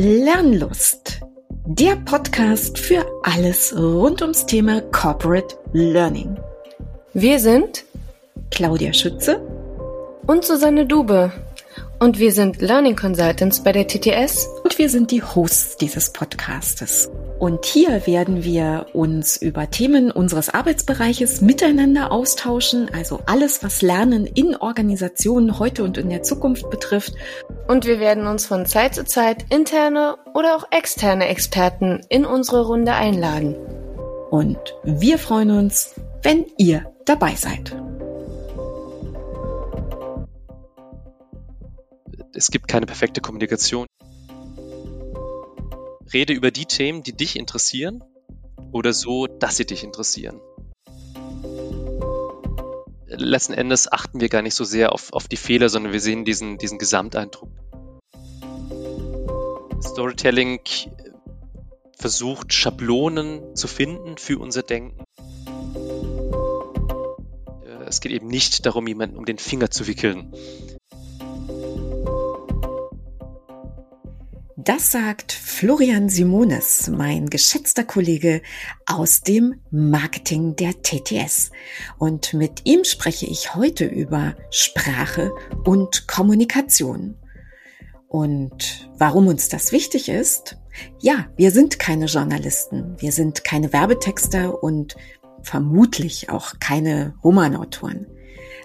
Lernlust, der Podcast für alles rund ums Thema Corporate Learning. Wir sind Claudia Schütze und Susanne Dube und wir sind Learning Consultants bei der TTS und wir sind die Hosts dieses Podcastes. Und hier werden wir uns über Themen unseres Arbeitsbereiches miteinander austauschen, also alles, was Lernen in Organisationen heute und in der Zukunft betrifft. Und wir werden uns von Zeit zu Zeit interne oder auch externe Experten in unsere Runde einladen. Und wir freuen uns, wenn ihr dabei seid. Es gibt keine perfekte Kommunikation. Rede über die Themen, die dich interessieren oder so, dass sie dich interessieren. Letzten Endes achten wir gar nicht so sehr auf, auf die Fehler, sondern wir sehen diesen, diesen Gesamteindruck. Storytelling versucht, Schablonen zu finden für unser Denken. Es geht eben nicht darum, jemanden um den Finger zu wickeln. Das sagt Florian Simones, mein geschätzter Kollege aus dem Marketing der TTS. Und mit ihm spreche ich heute über Sprache und Kommunikation. Und warum uns das wichtig ist? Ja, wir sind keine Journalisten, wir sind keine Werbetexter und vermutlich auch keine Romanautoren.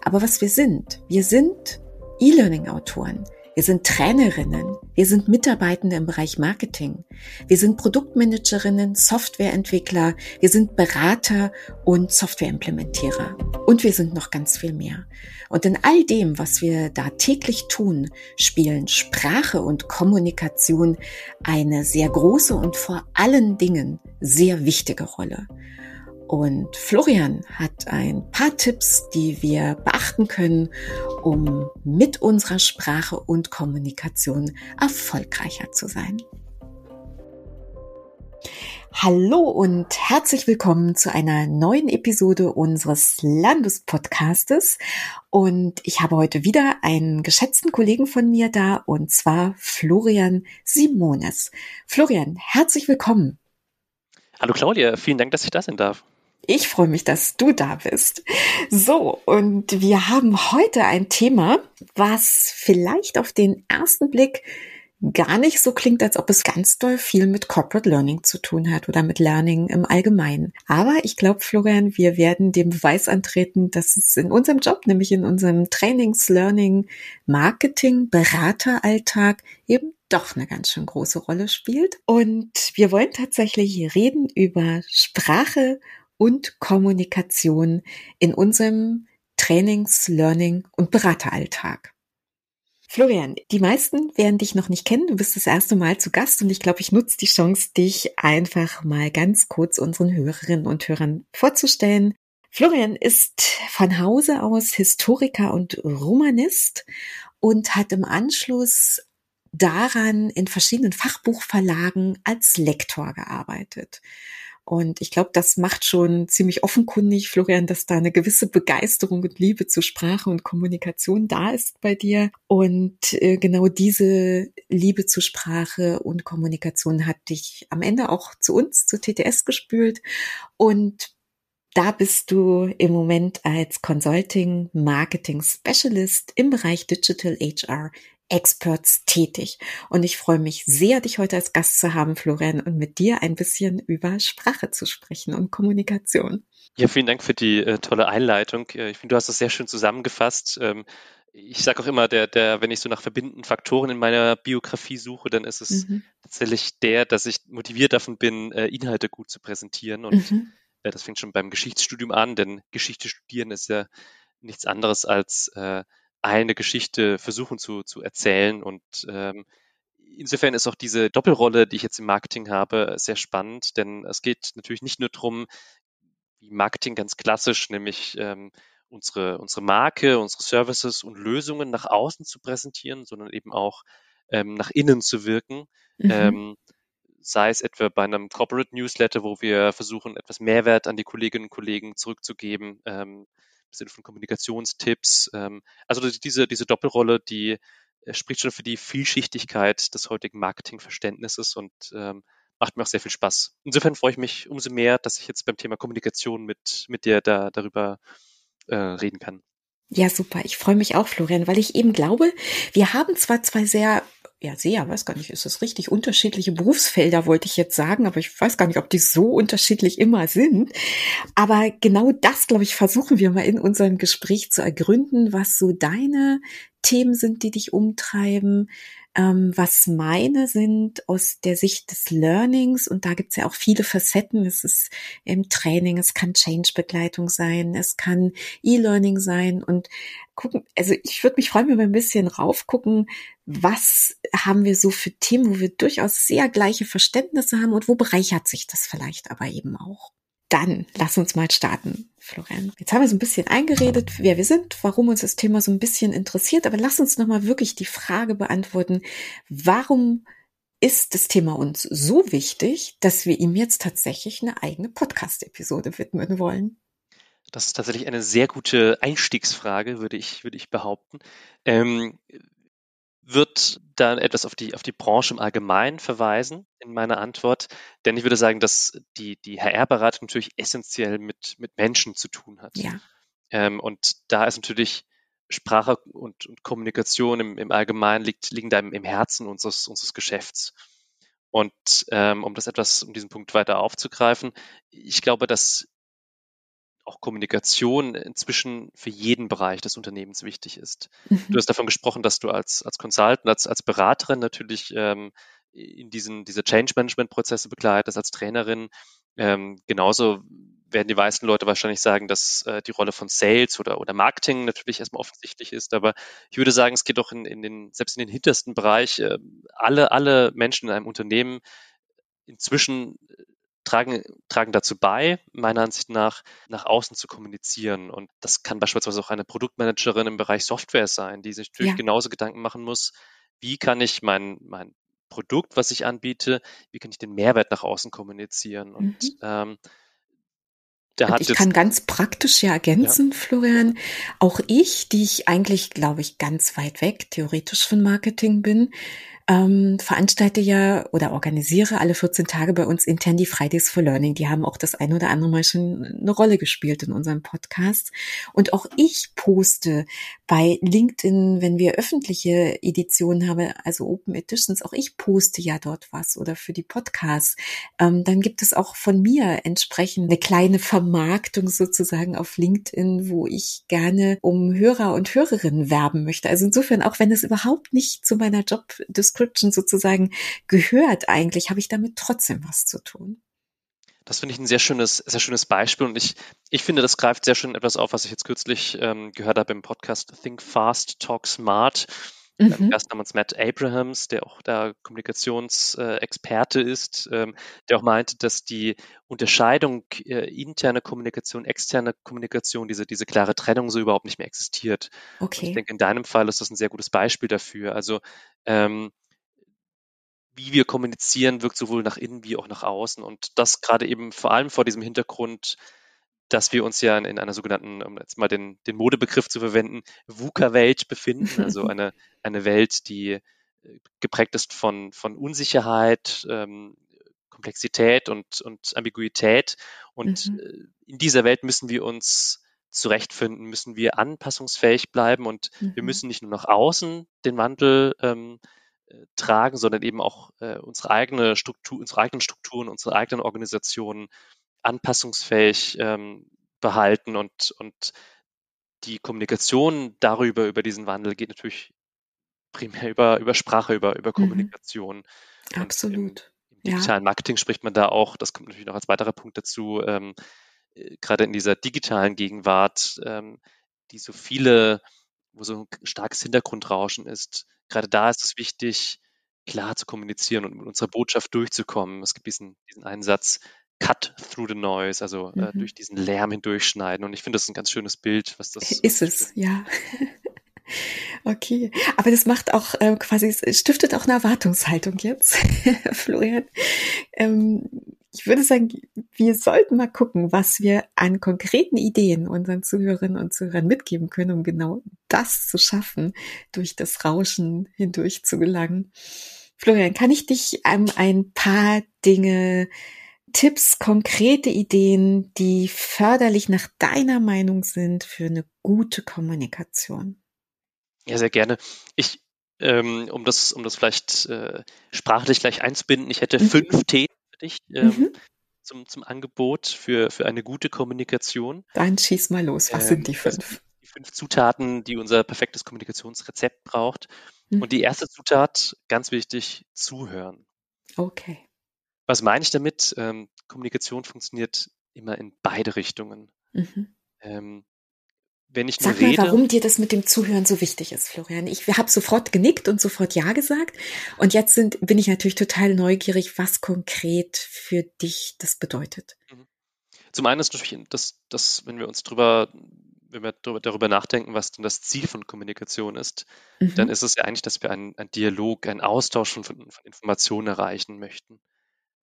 Aber was wir sind, wir sind E-Learning-Autoren. Wir sind Trainerinnen. Wir sind Mitarbeitende im Bereich Marketing. Wir sind Produktmanagerinnen, Softwareentwickler. Wir sind Berater und Softwareimplementierer. Und wir sind noch ganz viel mehr. Und in all dem, was wir da täglich tun, spielen Sprache und Kommunikation eine sehr große und vor allen Dingen sehr wichtige Rolle. Und Florian hat ein paar Tipps, die wir beachten können, um mit unserer Sprache und Kommunikation erfolgreicher zu sein. Hallo und herzlich willkommen zu einer neuen Episode unseres Landespodcastes. Und ich habe heute wieder einen geschätzten Kollegen von mir da, und zwar Florian Simones. Florian, herzlich willkommen. Hallo Claudia, vielen Dank, dass ich da sein darf. Ich freue mich, dass du da bist. So, und wir haben heute ein Thema, was vielleicht auf den ersten Blick gar nicht so klingt, als ob es ganz doll viel mit Corporate Learning zu tun hat oder mit Learning im Allgemeinen. Aber ich glaube, Florian, wir werden dem Beweis antreten, dass es in unserem Job, nämlich in unserem Trainings, Learning, Marketing, Berateralltag eben doch eine ganz schön große Rolle spielt. Und wir wollen tatsächlich reden über Sprache und Kommunikation in unserem Trainings-, Learning- und Berateralltag. Florian, die meisten werden dich noch nicht kennen. Du bist das erste Mal zu Gast und ich glaube, ich nutze die Chance, dich einfach mal ganz kurz unseren Hörerinnen und Hörern vorzustellen. Florian ist von Hause aus Historiker und Romanist und hat im Anschluss daran in verschiedenen Fachbuchverlagen als Lektor gearbeitet. Und ich glaube, das macht schon ziemlich offenkundig, Florian, dass da eine gewisse Begeisterung und Liebe zu Sprache und Kommunikation da ist bei dir. Und äh, genau diese Liebe zu Sprache und Kommunikation hat dich am Ende auch zu uns, zu TTS gespült. Und da bist du im Moment als Consulting Marketing Specialist im Bereich Digital HR Experts tätig. Und ich freue mich sehr, dich heute als Gast zu haben, Florian, und mit dir ein bisschen über Sprache zu sprechen und Kommunikation. Ja, vielen Dank für die äh, tolle Einleitung. Äh, ich finde, du hast das sehr schön zusammengefasst. Ähm, ich sage auch immer, der, der, wenn ich so nach verbindenden Faktoren in meiner Biografie suche, dann ist es mhm. tatsächlich der, dass ich motiviert davon bin, äh, Inhalte gut zu präsentieren. Und mhm. äh, das fängt schon beim Geschichtsstudium an, denn Geschichte studieren ist ja nichts anderes als äh, eine Geschichte versuchen zu, zu erzählen. Und ähm, insofern ist auch diese Doppelrolle, die ich jetzt im Marketing habe, sehr spannend, denn es geht natürlich nicht nur darum, wie Marketing ganz klassisch, nämlich ähm, unsere, unsere Marke, unsere Services und Lösungen nach außen zu präsentieren, sondern eben auch ähm, nach innen zu wirken. Mhm. Ähm, sei es etwa bei einem Corporate Newsletter, wo wir versuchen, etwas Mehrwert an die Kolleginnen und Kollegen zurückzugeben, ähm, Sinne von Kommunikationstipps. Ähm, also diese, diese Doppelrolle, die spricht schon für die Vielschichtigkeit des heutigen Marketingverständnisses und ähm, macht mir auch sehr viel Spaß. Insofern freue ich mich umso mehr, dass ich jetzt beim Thema Kommunikation mit, mit dir da, darüber äh, reden kann. Ja, super. Ich freue mich auch, Florian, weil ich eben glaube, wir haben zwar zwei sehr ja, sehr, weiß gar nicht, ist das richtig, unterschiedliche Berufsfelder, wollte ich jetzt sagen, aber ich weiß gar nicht, ob die so unterschiedlich immer sind. Aber genau das, glaube ich, versuchen wir mal in unserem Gespräch zu ergründen, was so deine Themen sind, die dich umtreiben, ähm, was meine sind aus der Sicht des Learnings. Und da gibt's ja auch viele Facetten. Es ist im Training, es kann Change-Begleitung sein, es kann E-Learning sein. Und gucken, also ich würde mich freuen, wenn wir ein bisschen raufgucken, was haben wir so für Themen, wo wir durchaus sehr gleiche Verständnisse haben und wo bereichert sich das vielleicht aber eben auch. Dann lass uns mal starten, Florian. Jetzt haben wir so ein bisschen eingeredet, wer wir sind, warum uns das Thema so ein bisschen interessiert, aber lass uns nochmal wirklich die Frage beantworten, warum ist das Thema uns so wichtig, dass wir ihm jetzt tatsächlich eine eigene Podcast-Episode widmen wollen? Das ist tatsächlich eine sehr gute Einstiegsfrage, würde ich, würde ich behaupten. Ähm, wird dann etwas auf die, auf die Branche im Allgemeinen verweisen in meiner Antwort. Denn ich würde sagen, dass die, die HR-Beratung natürlich essentiell mit, mit Menschen zu tun hat. Ja. Ähm, und da ist natürlich Sprache und, und Kommunikation im, im Allgemeinen liegt, liegen da im, im Herzen unseres, unseres Geschäfts. Und ähm, um das etwas, um diesen Punkt weiter aufzugreifen, ich glaube, dass auch Kommunikation inzwischen für jeden Bereich des Unternehmens wichtig ist. Mhm. Du hast davon gesprochen, dass du als, als Consultant, als, als Beraterin natürlich ähm, in diesen diese Change Management Prozesse begleitest, als Trainerin. Ähm, genauso werden die meisten Leute wahrscheinlich sagen, dass äh, die Rolle von Sales oder, oder Marketing natürlich erstmal offensichtlich ist. Aber ich würde sagen, es geht doch in, in den, selbst in den hintersten Bereich, äh, alle, alle Menschen in einem Unternehmen inzwischen tragen, tragen dazu bei, meiner Ansicht nach, nach außen zu kommunizieren. Und das kann beispielsweise auch eine Produktmanagerin im Bereich Software sein, die sich natürlich ja. genauso Gedanken machen muss, wie kann ich mein, mein Produkt, was ich anbiete, wie kann ich den Mehrwert nach außen kommunizieren? Und mhm. ähm, ich kann ganz praktisch ja ergänzen, ja. Florian. Auch ich, die ich eigentlich, glaube ich, ganz weit weg theoretisch von Marketing bin, ähm, veranstalte ja oder organisiere alle 14 Tage bei uns intern die Fridays for Learning. Die haben auch das ein oder andere Mal schon eine Rolle gespielt in unserem Podcast. Und auch ich poste bei LinkedIn, wenn wir öffentliche Editionen haben, also Open Editions, auch ich poste ja dort was oder für die Podcasts. Ähm, dann gibt es auch von mir entsprechend eine kleine Vermarktung sozusagen auf LinkedIn, wo ich gerne um Hörer und Hörerinnen werben möchte. Also insofern, auch wenn es überhaupt nicht zu meiner Jobdiskussion Description sozusagen gehört eigentlich, habe ich damit trotzdem was zu tun. Das finde ich ein sehr schönes, sehr schönes Beispiel und ich, ich finde, das greift sehr schön etwas auf, was ich jetzt kürzlich ähm, gehört habe im Podcast Think Fast, Talk Smart. Mhm. Gast namens Matt Abrahams, der auch da Kommunikationsexperte ist, ähm, der auch meinte, dass die Unterscheidung äh, interne Kommunikation, externe Kommunikation, diese, diese klare Trennung so überhaupt nicht mehr existiert. Okay. Und ich denke, in deinem Fall ist das ein sehr gutes Beispiel dafür. Also ähm, wie wir kommunizieren, wirkt sowohl nach innen wie auch nach außen. Und das gerade eben vor allem vor diesem Hintergrund, dass wir uns ja in, in einer sogenannten, um jetzt mal den, den Modebegriff zu verwenden, VUCA-Welt befinden. Also eine, eine Welt, die äh, geprägt ist von, von Unsicherheit, ähm, Komplexität und, und Ambiguität. Und mhm. Äh, in dieser Welt müssen wir uns zurechtfinden, müssen wir anpassungsfähig bleiben und mhm. wir müssen nicht nur nach außen den Wandel ähm, äh, tragen, sondern eben auch äh, unsere eigene Struktur, unsere eigenen Strukturen, unsere eigenen Organisationen anpassungsfähig ähm, behalten und, und die Kommunikation darüber, über diesen Wandel geht natürlich primär über, über Sprache, über, über mhm. Kommunikation. Mhm. Absolut. Im, Im, digitalen ja. Marketing spricht man da auch, das kommt natürlich noch als weiterer Punkt dazu, ähm, äh, gerade in dieser digitalen Gegenwart, ähm, die so viele, wo so ein starkes Hintergrundrauschen ist, gerade da ist es wichtig, klar zu kommunizieren und mit unserer Botschaft durchzukommen. Es gibt diesen, diesen einen Satz, cut through the noise, also äh, mhm. äh, durch diesen Lärm hindurchschneiden. Und ich finde das ein ganz schönes Bild, was das ist. Es, ja. Okay, aber das macht auch äh, quasi, es stiftet auch eine Erwartungshaltung jetzt, Florian. Ähm, ich würde sagen, wir sollten mal gucken, was wir an konkreten Ideen unseren Zuhörerinnen und Zuhörern mitgeben können, um genau das zu schaffen, durch das Rauschen hindurch zu gelangen. Florian, kann ich dich um ein paar Dinge, Tipps, konkrete Ideen, die förderlich nach deiner Meinung sind für eine gute Kommunikation? Ja, sehr gerne. Ich, ähm, um das, um das vielleicht äh, sprachlich gleich einzubinden, ich hätte mhm. fünf Themen dich ähm, mhm. zum, zum Angebot für, für eine gute Kommunikation. Dann schieß mal los. Was ähm, sind die fünf? Die fünf Zutaten, die unser perfektes Kommunikationsrezept braucht. Mhm. Und die erste Zutat, ganz wichtig, zuhören. Okay. Was meine ich damit? Ähm, Kommunikation funktioniert immer in beide Richtungen. Mhm. Wenn ich Sag mal, rede, warum dir das mit dem Zuhören so wichtig ist, Florian. Ich habe sofort genickt und sofort Ja gesagt. Und jetzt sind, bin ich natürlich total neugierig, was konkret für dich das bedeutet. Mhm. Zum einen ist natürlich, dass, dass wenn wir uns drüber, wenn wir darüber nachdenken, was denn das Ziel von Kommunikation ist, mhm. dann ist es ja eigentlich, dass wir einen, einen Dialog, einen Austausch von, von Informationen erreichen möchten.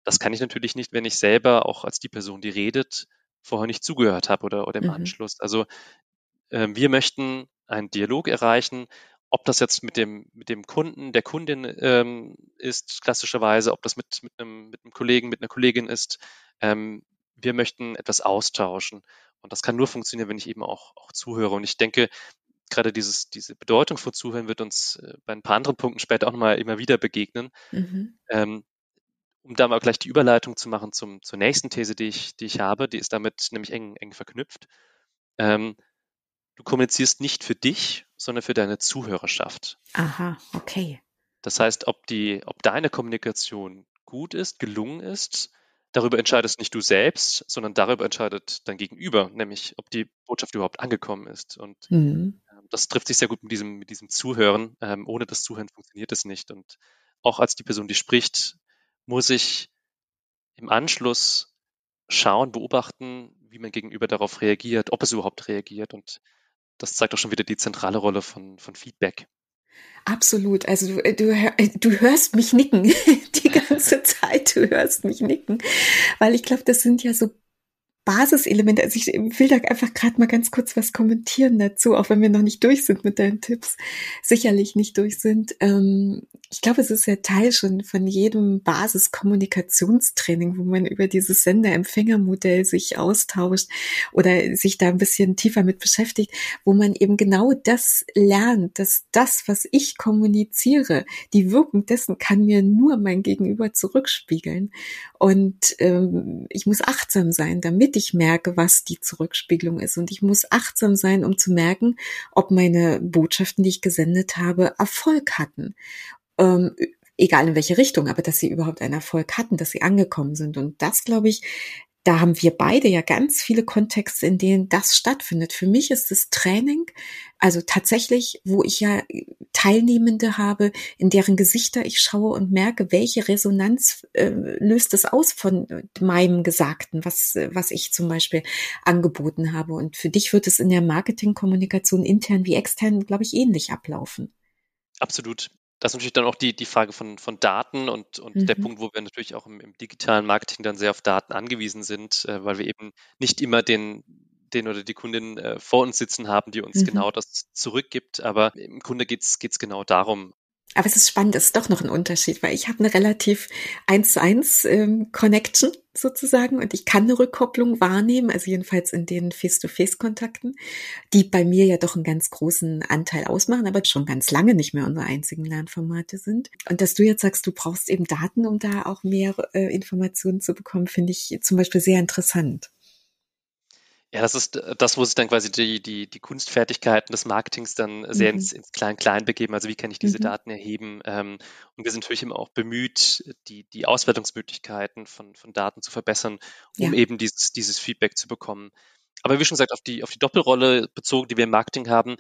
Das kann ich natürlich nicht, wenn ich selber auch als die Person, die redet, vorher nicht zugehört habe oder, oder im mhm. Anschluss. Also wir möchten einen Dialog erreichen, ob das jetzt mit dem, mit dem Kunden, der Kundin ähm, ist, klassischerweise, ob das mit, mit, einem, mit einem Kollegen, mit einer Kollegin ist. Ähm, wir möchten etwas austauschen. Und das kann nur funktionieren, wenn ich eben auch, auch zuhöre. Und ich denke, gerade dieses, diese Bedeutung von Zuhören wird uns äh, bei ein paar anderen Punkten später auch nochmal immer wieder begegnen. Mhm. Ähm, um da mal gleich die Überleitung zu machen zum, zur nächsten These, die ich, die ich habe, die ist damit nämlich eng, eng verknüpft. Ähm, Du kommunizierst nicht für dich, sondern für deine Zuhörerschaft. Aha, okay. Das heißt, ob die, ob deine Kommunikation gut ist, gelungen ist, darüber entscheidest nicht du selbst, sondern darüber entscheidet dein Gegenüber, nämlich ob die Botschaft überhaupt angekommen ist. Und mhm. Ähm, das trifft sich sehr gut mit diesem, mit diesem Zuhören. Ähm, ohne das Zuhören funktioniert es nicht. Und auch als die Person, die spricht, muss ich im Anschluss schauen, beobachten, wie mein Gegenüber darauf reagiert, ob es überhaupt reagiert. Und das zeigt auch schon wieder die zentrale Rolle von, von Feedback. Absolut. Also du, äh, äh, du hörst mich nicken die ganze Zeit. Du hörst mich nicken, weil ich glaube, das sind ja so Basiselemente. Also ich will da einfach gerade mal ganz kurz was kommentieren dazu, auch wenn wir noch nicht durch sind mit deinen Tipps, sicherlich nicht durch sind. Ähm, ich glaube, es ist ja Teil schon von jedem Basiskommunikationstraining, wo man über dieses Sender-Empfänger-Modell sich austauscht oder sich da ein bisschen tiefer mit beschäftigt, wo man eben genau das lernt, dass das, was ich kommuniziere, die Wirkung dessen kann mir nur mein Gegenüber zurückspiegeln. Und ähm, ich muss achtsam sein, damit ich merke, was die Zurückspiegelung ist. Und ich muss achtsam sein, um zu merken, ob meine Botschaften, die ich gesendet habe, Erfolg hatten ähm, egal in welche Richtung, aber dass sie überhaupt einen Erfolg hatten, dass sie angekommen sind. Und das, glaube ich, da haben wir beide ja ganz viele Kontexte, in denen das stattfindet. Für mich ist das Training, also tatsächlich, wo ich ja Teilnehmende habe, in deren Gesichter ich schaue und merke, welche Resonanz äh, löst es aus von meinem Gesagten, was, was ich zum Beispiel angeboten habe. Und für dich wird es in der Marketingkommunikation intern wie extern, glaube ich, ähnlich ablaufen. Absolut das ist natürlich dann auch die, die Frage von, von Daten und, und mhm. der Punkt, wo wir natürlich auch im, im, digitalen Marketing dann sehr auf Daten angewiesen sind, äh, weil wir eben nicht immer den, den oder die Kundin äh, vor uns sitzen haben, die uns mhm. genau das zurückgibt. Aber im Grunde geht es genau darum, aber es ist spannend, es ist doch noch ein Unterschied, weil ich habe eine relativ eins zu eins ähm, Connection sozusagen und ich kann eine Rückkopplung wahrnehmen, also jedenfalls in den Face-to-Face-Kontakten, die bei mir ja doch einen ganz großen Anteil ausmachen, aber schon ganz lange nicht mehr unsere einzigen Lernformate sind. Und dass du jetzt sagst, du brauchst eben Daten, um da auch mehr äh, Informationen zu bekommen, finde ich zum Beispiel sehr interessant. Ja, das ist äh, das, wo sich dann quasi die, die, die Kunstfertigkeiten des Marketings dann sehr mhm. ins, ins Klein-Klein begeben. Also wie kann ich diese mhm. Daten erheben? Ähm, und wir sind natürlich immer auch bemüht, die, die Auswertungsmöglichkeiten von, von Daten zu verbessern, um ja. eben dieses, dieses Feedback zu bekommen. Aber wie schon gesagt, auf die, auf die Doppelrolle bezogen, die wir im Marketing haben,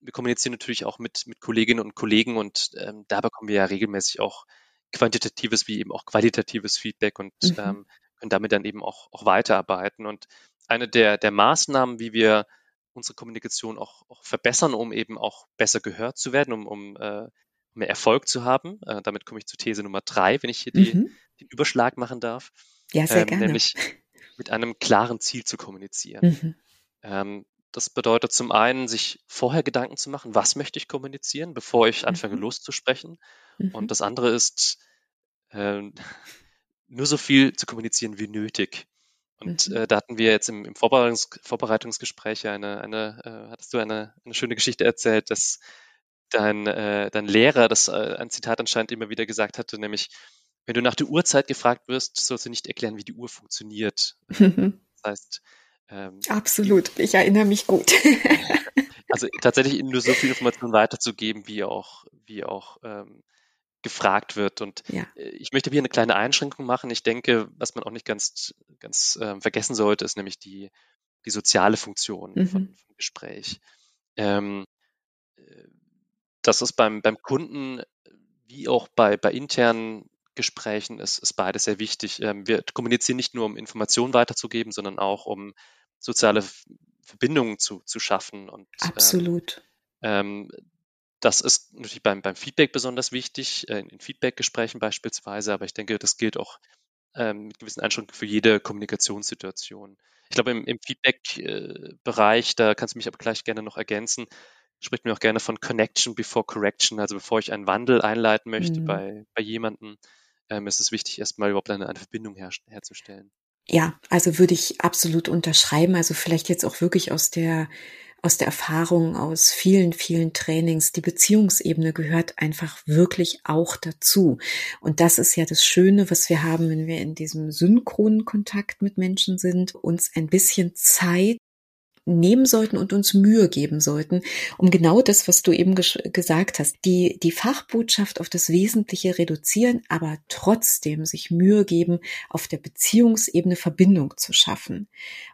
wir kommunizieren natürlich auch mit, mit Kolleginnen und Kollegen und ähm, da bekommen wir ja regelmäßig auch quantitatives wie eben auch qualitatives Feedback und mhm. ähm, können damit dann eben auch, auch weiterarbeiten. Und eine der, der Maßnahmen, wie wir unsere Kommunikation auch, auch verbessern, um eben auch besser gehört zu werden, um, um äh, mehr Erfolg zu haben. Äh, damit komme ich zu These Nummer drei, wenn ich hier die, mhm. den Überschlag machen darf. Ja, sehr ähm, gerne. Nämlich mit einem klaren Ziel zu kommunizieren. Mhm. Ähm, das bedeutet zum einen, sich vorher Gedanken zu machen, was möchte ich kommunizieren, bevor ich anfange mhm. loszusprechen. Mhm. Und das andere ist, äh, nur so viel zu kommunizieren wie nötig. Und mhm. äh, da hatten wir jetzt im, im Vorbereitungs Vorbereitungsgespräch eine, eine äh, hattest du eine, eine schöne Geschichte erzählt, dass dein, äh, dein Lehrer, das äh, ein Zitat anscheinend immer wieder gesagt hatte, nämlich, wenn du nach der Uhrzeit gefragt wirst, sollst du nicht erklären, wie die Uhr funktioniert. Das heißt, ähm, Absolut, ich erinnere mich gut. also tatsächlich nur so viel Information weiterzugeben, wie auch, wie auch ähm, gefragt wird. Und ja. Äh, ich möchte hier eine kleine Einschränkung machen. Ich denke, was man auch nicht ganz, ganz äh, vergessen sollte, ist nämlich die, die soziale Funktion mhm. von, von, Gespräch. Ähm, äh, das ist beim, beim Kunden wie auch bei, bei internen Gesprächen ist, ist beides sehr wichtig. Ähm, wir kommunizieren nicht nur, um Informationen weiterzugeben, sondern auch, um soziale Verbindungen zu, zu schaffen. Und, ähm, Absolut. Ähm, das ist natürlich beim, beim Feedback besonders wichtig, äh, in Feedback-Gesprächen beispielsweise, aber ich denke, das gilt auch ähm, mit gewissen Einschränkungen für jede Kommunikationssituation. Ich glaube, im, im Feedback-Bereich, da kannst du mich aber gleich gerne noch ergänzen, spricht mir auch gerne von Connection before Correction, also bevor ich einen Wandel einleiten möchte mhm. bei, bei jemandem, ähm, ist es wichtig, erstmal überhaupt eine, eine Verbindung her, herzustellen. Ja, also würde ich absolut unterschreiben. Also vielleicht jetzt auch wirklich aus der aus der Erfahrung aus vielen, vielen Trainings, die Beziehungsebene gehört einfach wirklich auch dazu. Und das ist ja das Schöne, was wir haben, wenn wir in diesem synchronen Kontakt mit Menschen sind, uns ein bisschen Zeit nehmen sollten und uns Mühe geben sollten, um genau das, was du eben gesagt hast, die, die Fachbotschaft auf das Wesentliche reduzieren, aber trotzdem sich Mühe geben, auf der Beziehungsebene Verbindung zu schaffen.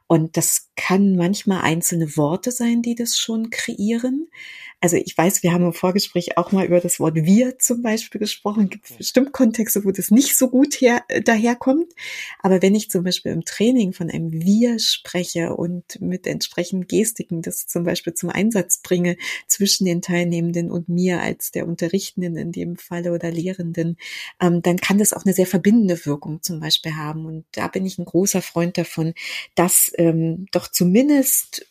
Und das kann manchmal einzelne Worte sein, die das schon kreieren. Also ich weiß, wir haben im Vorgespräch auch mal über das Wort wir zum Beispiel gesprochen. Es gibt bestimmt Kontexte, wo das nicht so gut her, äh, daherkommt. Aber wenn ich zum Beispiel im Training von einem wir spreche und mit entsprechenden Gestiken das zum Beispiel zum Einsatz bringe zwischen den Teilnehmenden und mir als der Unterrichtenden in dem Falle oder Lehrenden, ähm, dann kann das auch eine sehr verbindende Wirkung zum Beispiel haben. Und da bin ich ein großer Freund davon, dass ähm, doch zumindest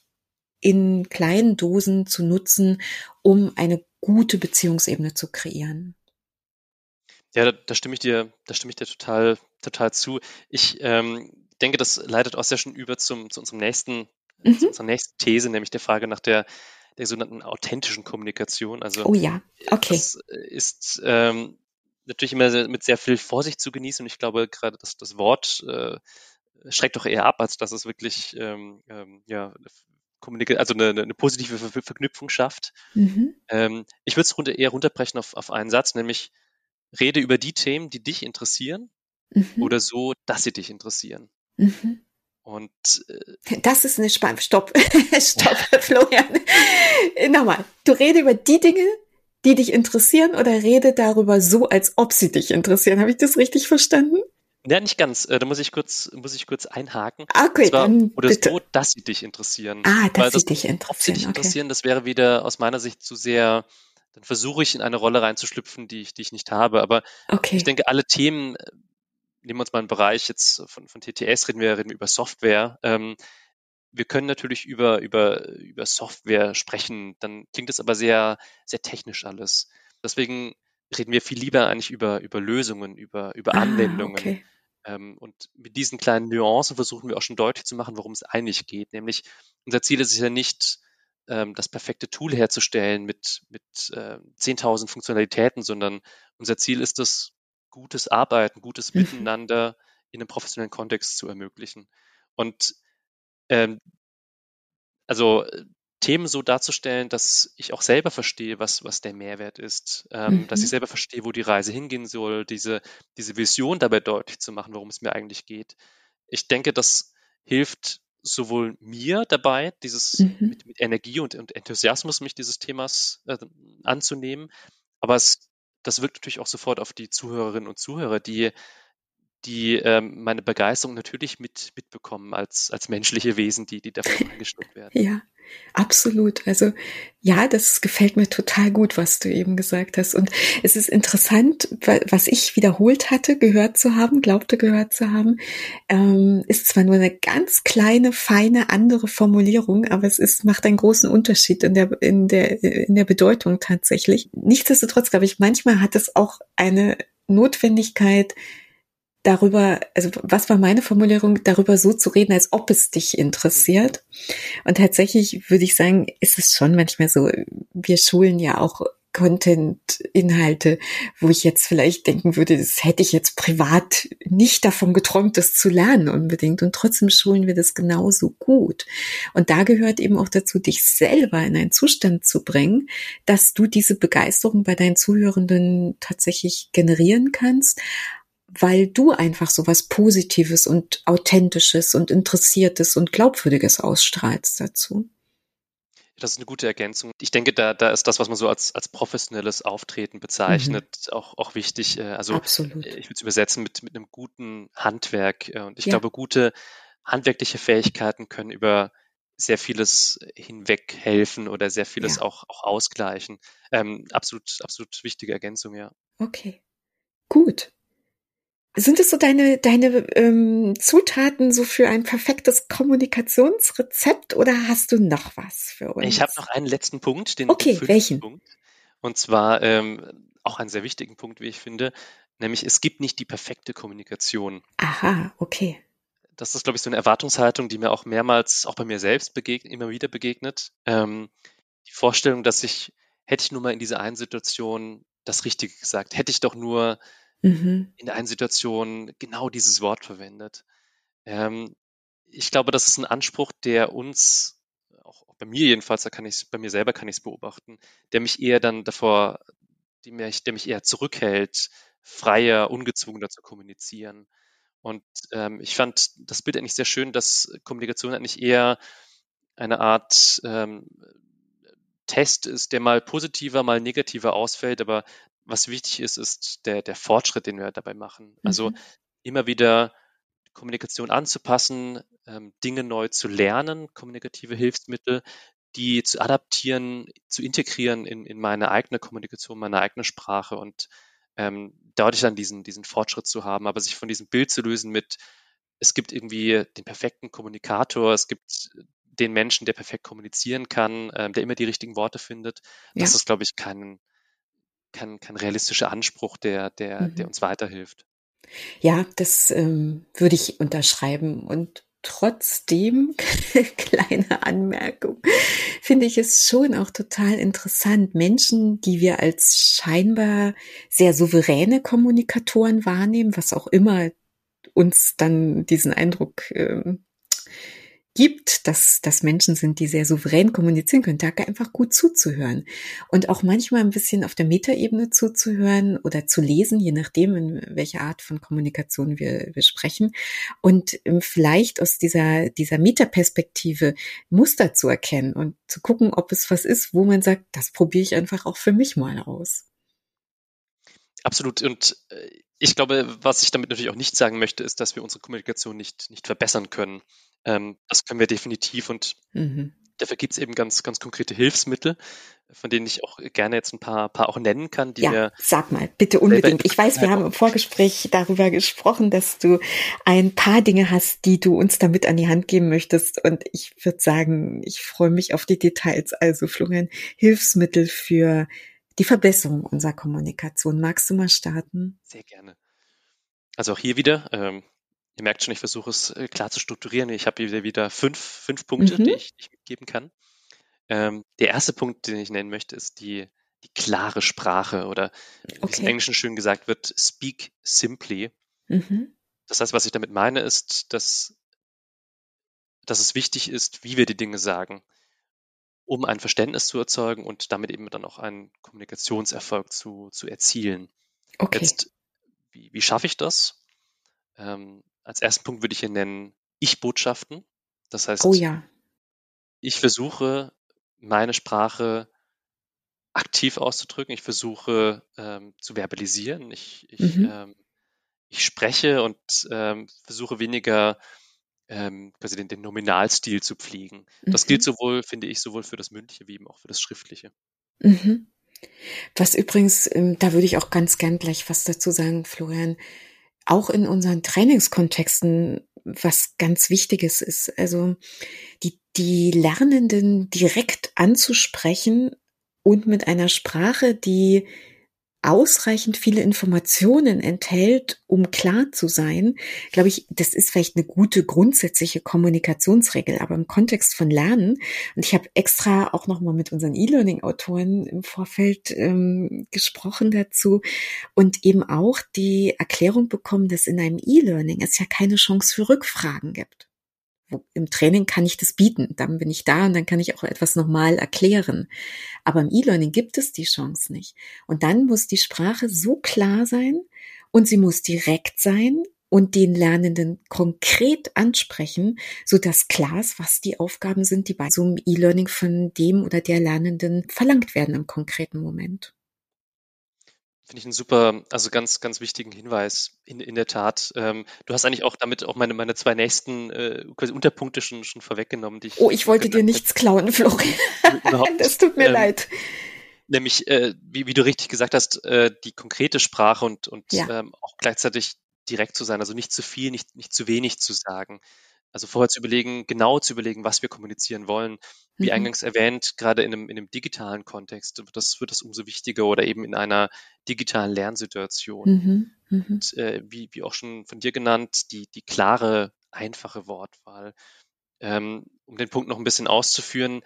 in kleinen Dosen zu nutzen, um eine gute Beziehungsebene zu kreieren. Ja, da, da stimme ich dir, da stimme ich dir total, total zu. Ich ähm, denke, das leitet auch sehr schön über zum, zu unserem nächsten, mhm. zu unserer nächsten These, nämlich der Frage nach der, der sogenannten authentischen Kommunikation. Also oh ja, okay. Das ist ähm, natürlich immer mit sehr viel Vorsicht zu genießen und ich glaube gerade, dass das Wort äh, schreckt doch eher ab, als dass es wirklich ähm, ähm, ja, also eine, eine positive Ver Verknüpfung schafft. Mhm. Ähm, ich würde es runter, eher runterbrechen auf, auf einen Satz, nämlich rede über die Themen, die dich interessieren mhm. oder so, dass sie dich interessieren. Mhm. Und äh, das ist eine Spannung. Stopp, stopp, Florian. Nochmal, du rede über die Dinge, die dich interessieren oder rede darüber so, als ob sie dich interessieren. Habe ich das richtig verstanden? Ja, nicht ganz. Äh, da muss ich kurz, muss ich kurz einhaken. Ah, okay, zwar, dann oder bitte. so, dass sie dich interessieren. Ah, dass das, sie dich interessieren. Ob sie dich interessieren, das wäre wieder aus meiner Sicht zu sehr, dann versuche ich in eine Rolle reinzuschlüpfen, die ich, die ich nicht habe. Aber okay. ich denke, alle Themen, äh, nehmen wir uns mal einen Bereich jetzt von, von TTS, reden wir, reden wir über Software. Ähm, wir können natürlich über, über, über Software sprechen, dann klingt es aber sehr, sehr technisch alles. Deswegen reden wir viel lieber eigentlich über, über Lösungen, über, über ah, Anwendungen. Okay. Ähm, und mit diesen kleinen Nuancen versuchen wir auch schon deutlich zu machen, worum es eigentlich geht. Nämlich, unser Ziel ist es ja nicht, ähm, das perfekte Tool herzustellen mit, mit äh, 10.000 Funktionalitäten, sondern unser Ziel ist es, gutes Arbeiten, gutes mhm. Miteinander in einem professionellen Kontext zu ermöglichen. Und ähm, also Themen so darzustellen, dass ich auch selber verstehe, was, was der Mehrwert ist, ähm, mhm. dass ich mhm. selber verstehe, wo die Reise hingehen soll, diese, diese Vision dabei deutlich zu machen, worum es mir eigentlich geht. Ich denke, das hilft sowohl mir dabei, dieses mhm. mit, mit, Energie und, und, Enthusiasmus mich dieses Themas äh, anzunehmen, aber es, das wirkt natürlich auch sofort auf die Zuhörerinnen und Zuhörer, die die ähm, meine Begeisterung natürlich mit, mitbekommen als, als menschliche Wesen, die, die davon eingeschnitten werden. Ja, absolut. Also ja, das gefällt mir total gut, was du eben gesagt hast. Und es ist interessant, was ich wiederholt hatte, gehört zu haben, glaubte gehört zu haben, ähm, ist zwar nur eine ganz kleine, feine, andere Formulierung, aber es ist, macht einen großen Unterschied in der, in der, in der Bedeutung tatsächlich. Nichtsdestotrotz, glaube ich, manchmal hat es auch eine Notwendigkeit, darüber, also was war meine Formulierung, darüber so zu reden, als ob es dich interessiert. Und tatsächlich würde ich sagen, ist es schon manchmal so, wir schulen ja auch Content-Inhalte, wo ich jetzt vielleicht denken würde, das hätte ich jetzt privat nicht davon geträumt, das zu lernen unbedingt. Und trotzdem schulen wir das genauso gut. Und da gehört eben auch dazu, dich selber in einen Zustand zu bringen, dass du diese Begeisterung bei deinen Zuhörenden tatsächlich generieren kannst, weil du einfach so was Positives und Authentisches und Interessiertes und Glaubwürdiges ausstrahlst dazu. Das ist eine gute Ergänzung. Ich denke, da, da ist das, was man so als, als professionelles Auftreten bezeichnet, mhm. auch, auch wichtig. Äh, also Absolut. Äh, ich würde es übersetzen mit, mit einem guten Handwerk. Äh, und ich ja. glaube, gute handwerkliche Fähigkeiten können über sehr vieles hinweg helfen oder sehr vieles ja. auch, auch ausgleichen. Ähm, absolut, absolut wichtige Ergänzung, ja. Okay. Gut. Sind es so deine, deine ähm, Zutaten so für ein perfektes Kommunikationsrezept oder hast du noch was für uns? Ich habe noch einen letzten Punkt, den Okay, welchen? Punkt. Und zwar ähm, auch einen sehr wichtigen Punkt, wie ich finde, nämlich es gibt nicht die perfekte Kommunikation. Aha, okay. Das ist, glaube ich, so eine Erwartungshaltung, die mir auch mehrmals, auch bei mir selbst begegnet, immer wieder begegnet. Ähm, die Vorstellung, dass ich, hätte ich nur mal in dieser einen Situation das Richtige gesagt, hätte ich doch nur mhm. in der einen Situation genau dieses Wort verwendet. Ähm, ich glaube, das ist ein Anspruch, der uns, auch, bei mir jedenfalls, da kann ich bei mir selber kann ich es beobachten, der mich eher dann davor, mich, der mich eher zurückhält, freier, ungezwungener zu kommunizieren. Und ähm, ich fand das Bild eigentlich sehr schön, dass Kommunikation eigentlich eher eine Art ähm, Test ist, der mal positiver, mal negativer ausfällt, aber was wichtig ist, ist der, der Fortschritt, den wir dabei machen. Also mhm. immer wieder Kommunikation anzupassen, ähm, Dinge neu zu lernen, kommunikative Hilfsmittel, die zu adaptieren, zu integrieren in, in meine eigene Kommunikation, meine eigene Sprache und ähm, dadurch dann diesen, diesen Fortschritt zu haben, aber sich von diesem Bild zu lösen mit, es gibt irgendwie den perfekten Kommunikator, es gibt den Menschen, der perfekt kommunizieren kann, ähm, der immer die richtigen Worte findet. Das ja. ist, glaube ich, kein, kein, kein realistischer Anspruch, der, der, mhm. der uns weiterhilft. Ja, das ähm, würde ich unterschreiben. Und trotzdem, kleine Anmerkung, finde ich es schon auch total interessant. Menschen, die wir als scheinbar sehr souveräne Kommunikatoren wahrnehmen, was auch immer uns dann diesen Eindruck äh, gibt, dass, dass Menschen sind, die sehr souverän kommunizieren können, da einfach gut zuzuhören. Und auch manchmal ein bisschen auf der Metaebene zuzuhören oder zu lesen, je nachdem, in welcher Art von Kommunikation wir, wir sprechen. Und ähm, vielleicht aus dieser, dieser Metaperspektive Muster zu erkennen und zu gucken, ob es was ist, wo man sagt, das probiere ich einfach auch für mich mal aus. Absolut. Und äh, ich glaube, was ich damit natürlich auch nicht sagen möchte, ist, dass wir unsere Kommunikation nicht, nicht verbessern können. Ähm, das können wir definitiv und mhm. dafür gibt es eben ganz, ganz konkrete Hilfsmittel, von denen ich auch gerne jetzt ein paar, paar auch nennen kann, die ja, mir. Sag mal, bitte unbedingt. Ich weiß, wir haben im Vorgespräch darüber gesprochen, dass du ein paar Dinge hast, die du uns damit an die Hand geben möchtest. Und ich würde sagen, ich freue mich auf die Details. Also, Florian, Hilfsmittel für die Verbesserung unserer Kommunikation. Magst du mal starten? Sehr gerne. Also auch hier wieder, ähm, Ihr merkt schon, ich versuche es äh, klar zu strukturieren. Ich habe hier wieder fünf, fünf Punkte, mhm. die, ich, die ich mitgeben kann. Ähm, der erste Punkt, den ich nennen möchte, ist die, die klare Sprache oder okay. wie es im Englischen schön gesagt wird, speak simply. Mhm. Das heißt, was ich damit meine, ist, dass, dass es wichtig ist, wie wir die Dinge sagen, um ein Verständnis zu erzeugen und damit eben dann auch einen Kommunikationserfolg zu, zu erzielen. Okay. Jetzt, wie, wie schaffe ich das? Ähm, als ersten Punkt würde ich hier nennen Ich-Botschaften. Das heißt, oh ja. ich versuche, meine Sprache aktiv auszudrücken. Ich versuche ähm, zu verbalisieren. Ich, ich, mhm. ähm, ich spreche und ähm, versuche weniger ähm, quasi den, den Nominalstil zu pflegen. Das mhm. gilt sowohl, finde ich, sowohl für das Mündliche wie eben auch für das Schriftliche. Mhm. Was übrigens, ähm, da würde ich auch ganz gern gleich was dazu sagen, Florian, auch in unseren Trainingskontexten was ganz Wichtiges ist. Also die, die Lernenden direkt anzusprechen und mit einer Sprache, die ausreichend viele Informationen enthält, um klar zu sein, glaube ich, das ist vielleicht eine gute grundsätzliche Kommunikationsregel, aber im Kontext von Lernen, und ich habe extra auch nochmal mit unseren E-Learning-Autoren im Vorfeld ähm, gesprochen dazu und eben auch die Erklärung bekommen, dass in einem E-Learning es ja keine Chance für Rückfragen gibt im Training kann ich das bieten. Dann bin ich da und dann kann ich auch etwas nochmal erklären. Aber im E-Learning gibt es die Chance nicht. Und dann muss die Sprache so klar sein und sie muss direkt sein und den Lernenden konkret ansprechen, so dass klar ist, was die Aufgaben sind, die bei so einem E-Learning von dem oder der Lernenden verlangt werden im konkreten Moment. Finde ich einen super, also ganz, ganz wichtigen Hinweis, in, in der Tat. Ähm, du hast eigentlich auch damit auch meine, meine zwei nächsten äh, Unterpunkte schon, schon vorweggenommen. Die ich oh, ich wollte dir nichts klauen, Florian. das tut mir ähm, leid. Nämlich, äh, wie, wie du richtig gesagt hast, äh, die konkrete Sprache und, und ja. ähm, auch gleichzeitig direkt zu sein, also nicht zu viel, nicht, nicht zu wenig zu sagen. Also vorher zu überlegen, genau zu überlegen, was wir kommunizieren wollen. Wie mhm. eingangs erwähnt, gerade in einem, in einem digitalen Kontext wird das, wird das umso wichtiger oder eben in einer digitalen Lernsituation. Mhm. Mhm. Und, äh, wie, wie auch schon von dir genannt, die, die klare, einfache Wortwahl. Ähm, um den Punkt noch ein bisschen auszuführen,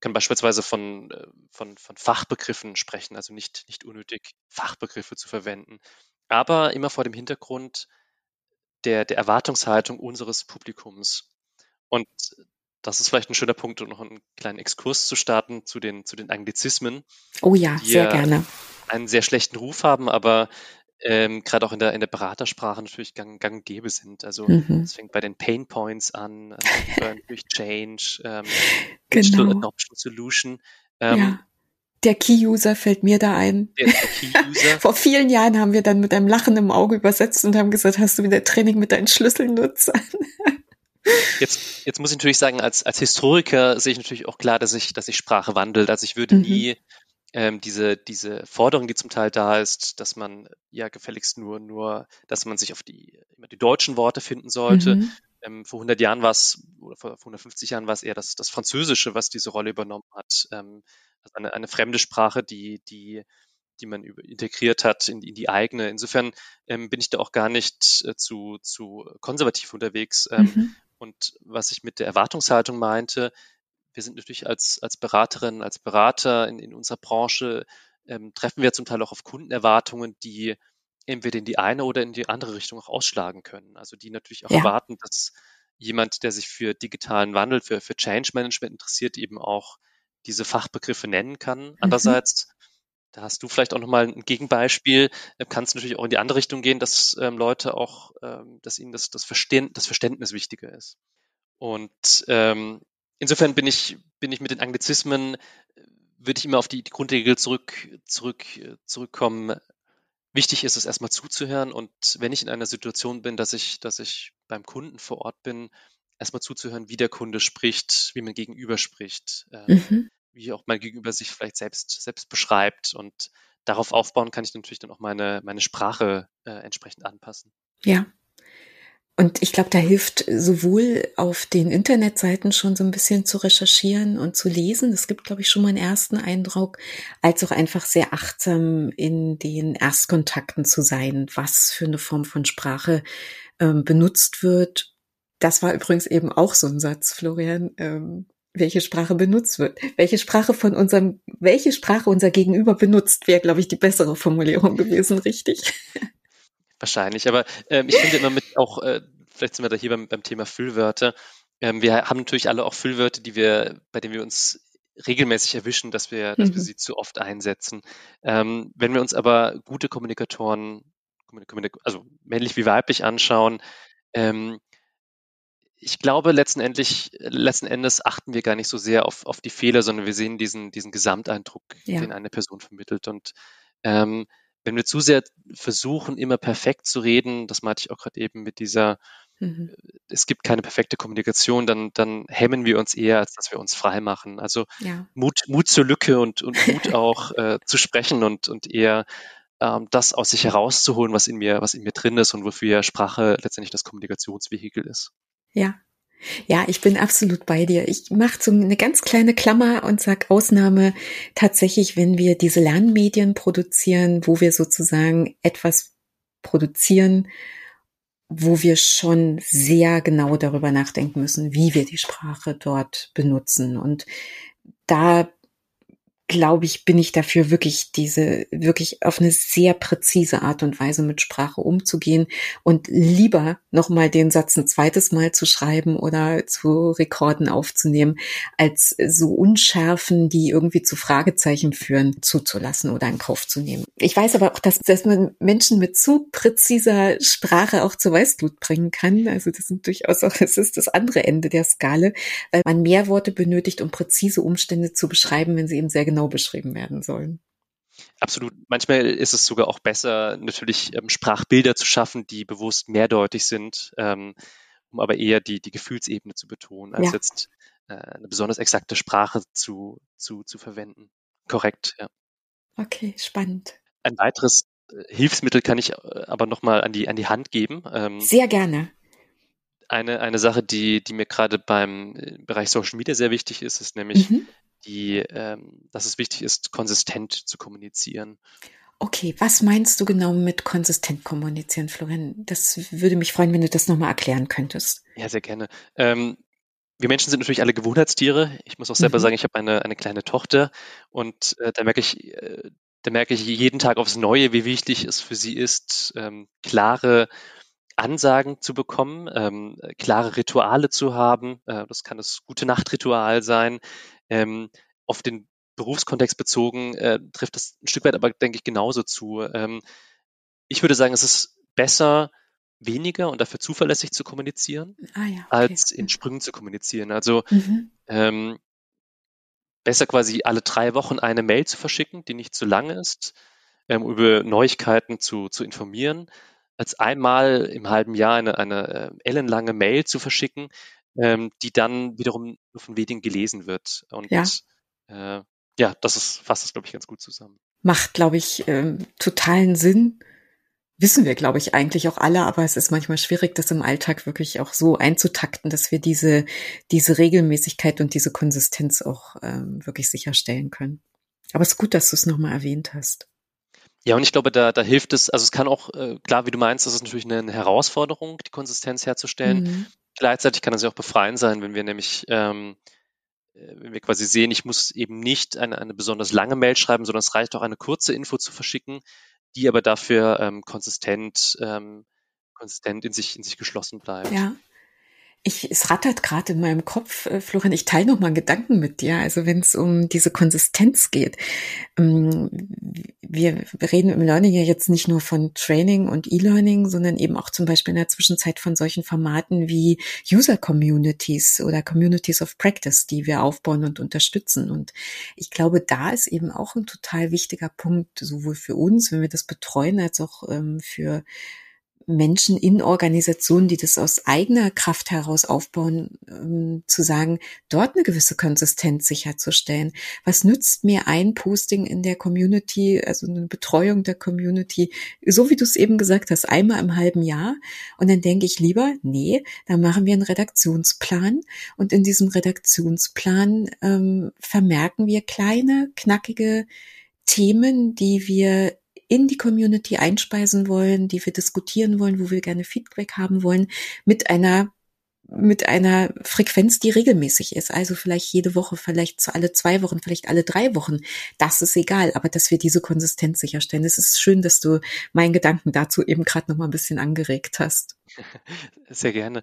kann beispielsweise von, äh, von, von Fachbegriffen sprechen, also nicht, nicht unnötig Fachbegriffe zu verwenden. Aber immer vor dem Hintergrund, der, der Erwartungshaltung unseres Publikums. Und das ist vielleicht ein schöner Punkt, um noch einen kleinen Exkurs zu starten zu den, zu den Anglizismen. Oh ja, sehr gerne. Einen sehr schlechten Ruf haben, aber ähm, gerade auch in der, in der Beratersprache natürlich gang, gang und gäbe sind. Also mhm. es fängt bei den Pain Points an, also durch Change, ähm, genau. Digital Adoption Solution. Ähm, ja. Der Key-User fällt mir da ein. Der, der Vor vielen Jahren haben wir dann mit einem Lachen im Auge übersetzt und haben gesagt, hast du wieder Training mit deinen Schlüsselnutzern? Jetzt, jetzt muss ich natürlich sagen, als, als Historiker sehe ich natürlich auch klar, dass sich dass ich Sprache wandelt. Also ich würde mhm. nie ähm, diese, diese Forderung, die zum Teil da ist, dass man ja gefälligst nur, nur, dass man sich auf die, immer die deutschen Worte finden sollte. Mhm. Ähm, vor 100 Jahren war es, oder vor, vor 150 Jahren war es eher das, das Französische, was diese Rolle übernommen hat. Ähm, also eine, eine fremde Sprache, die, die, die man integriert hat in, in die eigene. Insofern ähm, bin ich da auch gar nicht äh, zu, zu konservativ unterwegs. Ähm, mhm. Und was ich mit der Erwartungshaltung meinte, wir sind natürlich als, als Beraterinnen, als Berater in, in unserer Branche, ähm, treffen wir zum Teil auch auf Kundenerwartungen, die entweder in die eine oder in die andere Richtung auch ausschlagen können. Also die natürlich auch ja. erwarten, dass jemand, der sich für digitalen Wandel, für, für Change Management interessiert, eben auch diese Fachbegriffe nennen kann. Mhm. Andererseits, da hast du vielleicht auch nochmal ein Gegenbeispiel, äh, kann es natürlich auch in die andere Richtung gehen, dass ähm, Leute auch, ähm, dass ihnen das, das, Verstehen, das Verständnis wichtiger ist. Und ähm, insofern bin ich, bin ich mit den Anglizismen, würde ich immer auf die, die Grundregel zurück, zurück, zurückkommen. Wichtig ist es erstmal zuzuhören und wenn ich in einer Situation bin, dass ich, dass ich beim Kunden vor Ort bin, erstmal zuzuhören, wie der Kunde spricht, wie man gegenüber spricht, äh, mhm. wie auch mein Gegenüber sich vielleicht selbst, selbst beschreibt. Und darauf aufbauen kann ich natürlich dann auch meine, meine Sprache äh, entsprechend anpassen. Ja. Und ich glaube, da hilft sowohl auf den Internetseiten schon so ein bisschen zu recherchieren und zu lesen. Das gibt, glaube ich, schon mal einen ersten Eindruck, als auch einfach sehr achtsam in den Erstkontakten zu sein, was für eine Form von Sprache ähm, benutzt wird das war übrigens eben auch so ein Satz, Florian. Ähm, welche Sprache benutzt wird. Welche Sprache von unserem, welche Sprache unser Gegenüber benutzt, wäre, glaube ich, die bessere Formulierung gewesen, richtig? Wahrscheinlich, aber ähm, ich finde immer mit auch, äh, vielleicht sind wir da hier beim, beim Thema Füllwörter. Ähm, wir haben natürlich alle auch Füllwörter, die wir, bei denen wir uns regelmäßig erwischen, dass wir, dass wir mhm. sie zu oft einsetzen. Ähm, wenn wir uns aber gute Kommunikatoren, also männlich wie weiblich anschauen, ähm, ich glaube, letztendlich, letzten Endes achten wir gar nicht so sehr auf, auf die Fehler, sondern wir sehen diesen, diesen Gesamteindruck, ja. den eine Person vermittelt. Und ähm, wenn wir zu sehr versuchen, immer perfekt zu reden, das meinte ich auch gerade eben mit dieser, mhm. Äh, es gibt keine perfekte Kommunikation, dann, dann hemmen wir uns eher, als dass wir uns frei machen. Also ja. Mut, Mut zur Lücke und, und Mut auch äh, zu sprechen und, und eher ähm, das aus sich herauszuholen, was in mir, was in mir drin ist und wofür Sprache letztendlich das Kommunikationsvehikel ist. Ja, ja, ich bin absolut bei dir. Ich mache so eine ganz kleine Klammer und sag Ausnahme tatsächlich, wenn wir diese Lernmedien produzieren, wo wir sozusagen etwas produzieren, wo wir schon sehr genau darüber nachdenken müssen, wie wir die Sprache dort benutzen. Und da glaube ich, bin ich dafür wirklich diese, wirklich auf eine sehr präzise Art und Weise mit Sprache umzugehen und lieber nochmal den Satz ein zweites Mal zu schreiben oder zu Rekorden aufzunehmen, als so Unschärfen, die irgendwie zu Fragezeichen führen, zuzulassen oder in Kauf zu nehmen. Ich weiß aber auch, dass, dass man Menschen mit zu präziser Sprache auch zur Weißglut bringen kann. Also das sind durchaus auch, das ist das andere Ende der Skala, weil man mehr Worte benötigt, um präzise Umstände zu beschreiben, wenn sie eben sehr genau genau beschrieben werden sollen. Absolut. Manchmal ist es sogar auch besser, natürlich ähm, Sprachbilder zu schaffen, die bewusst mehrdeutig sind, ähm, um aber eher die, die Gefühlsebene zu betonen, als ja. jetzt äh, eine besonders exakte Sprache zu, zu, zu verwenden. Korrekt, ja. Okay, spannend. Ein weiteres äh, Hilfsmittel kann ich äh, aber nochmal an die, an die Hand geben. Ähm, Sehr gerne. Eine, eine Sache, die, die mir gerade beim äh, Bereich Social Media sehr wichtig ist, ist nämlich mhm die, ähm, dass es wichtig ist, konsistent zu kommunizieren. Okay, was meinst du genau mit konsistent kommunizieren, Florian? Das würde mich freuen, wenn du das nochmal erklären könntest. Ja, sehr gerne. Ähm, wir Menschen sind natürlich alle Gewohnheitstiere. Ich muss auch selber mhm. sagen, ich habe eine, eine kleine Tochter und äh, da merke ich, äh, da merke ich jeden Tag aufs Neue, wie wichtig es für sie ist, ähm, klare Ansagen zu bekommen, ähm, klare Rituale zu haben. Äh, das kann das gute Nachtritual sein, ähm, auf den Berufskontext bezogen äh, trifft das ein Stück weit aber, denke ich, genauso zu. Ähm, ich würde sagen, es ist besser, weniger und dafür zuverlässig zu kommunizieren, ah, ja, okay. als in Sprüngen zu kommunizieren. Also mhm. ähm, besser quasi alle drei Wochen eine Mail zu verschicken, die nicht zu lang ist, ähm, über Neuigkeiten zu, zu informieren, als einmal im halben Jahr eine, eine äh, ellenlange Mail zu verschicken, ähm, die dann wiederum nur von wenigen gelesen wird. Und ja, äh, ja das ist, fasst das, glaube ich, ganz gut zusammen. Macht, glaube ich, ähm, totalen Sinn. Wissen wir, glaube ich, eigentlich auch alle, aber es ist manchmal schwierig, das im Alltag wirklich auch so einzutakten, dass wir diese, diese Regelmäßigkeit und diese Konsistenz auch ähm, wirklich sicherstellen können. Aber es ist gut, dass du es nochmal erwähnt hast. Ja, und ich glaube, da, da hilft es, also es kann auch, äh, klar, wie du meinst, das ist natürlich eine Herausforderung, die Konsistenz herzustellen. Mhm. Gleichzeitig kann es ja auch befreiend sein, wenn wir nämlich, ähm, äh, wenn wir quasi sehen, ich muss eben nicht eine, eine besonders lange Mail schreiben, sondern es reicht auch eine kurze Info zu verschicken, die aber dafür ähm, konsistent, ähm, konsistent in sich, in sich geschlossen bleibt. Ja. Ich, es rattert gerade in meinem Kopf, äh, Florian, ich teile noch mal einen Gedanken mit dir. Also wenn es um diese Konsistenz geht. Ähm, wir reden im Learning ja jetzt nicht nur von Training und E-Learning, sondern eben auch zum Beispiel in der Zwischenzeit von solchen Formaten wie User Communities oder Communities of Practice, die wir aufbauen und unterstützen. Und ich glaube, da ist eben auch ein total wichtiger Punkt, sowohl für uns, wenn wir das betreuen, als auch ähm, für Menschen in Organisationen, die das aus eigener Kraft heraus aufbauen, ähm, zu sagen, dort eine gewisse Konsistenz sicherzustellen. Was nützt mir ein Posting in der Community, also eine Betreuung der Community, so wie du es eben gesagt hast, einmal im halben Jahr? Und dann denke ich lieber, nee, da machen wir einen Redaktionsplan und in diesem Redaktionsplan ähm, vermerken wir kleine, knackige Themen, die wir in die Community einspeisen wollen, die wir diskutieren wollen, wo wir gerne Feedback haben wollen, mit einer mit einer Frequenz, die regelmäßig ist. Also vielleicht jede Woche, vielleicht alle zwei Wochen, vielleicht alle drei Wochen. Das ist egal, aber dass wir diese Konsistenz sicherstellen. Es ist schön, dass du meinen Gedanken dazu eben gerade noch mal ein bisschen angeregt hast. Sehr gerne.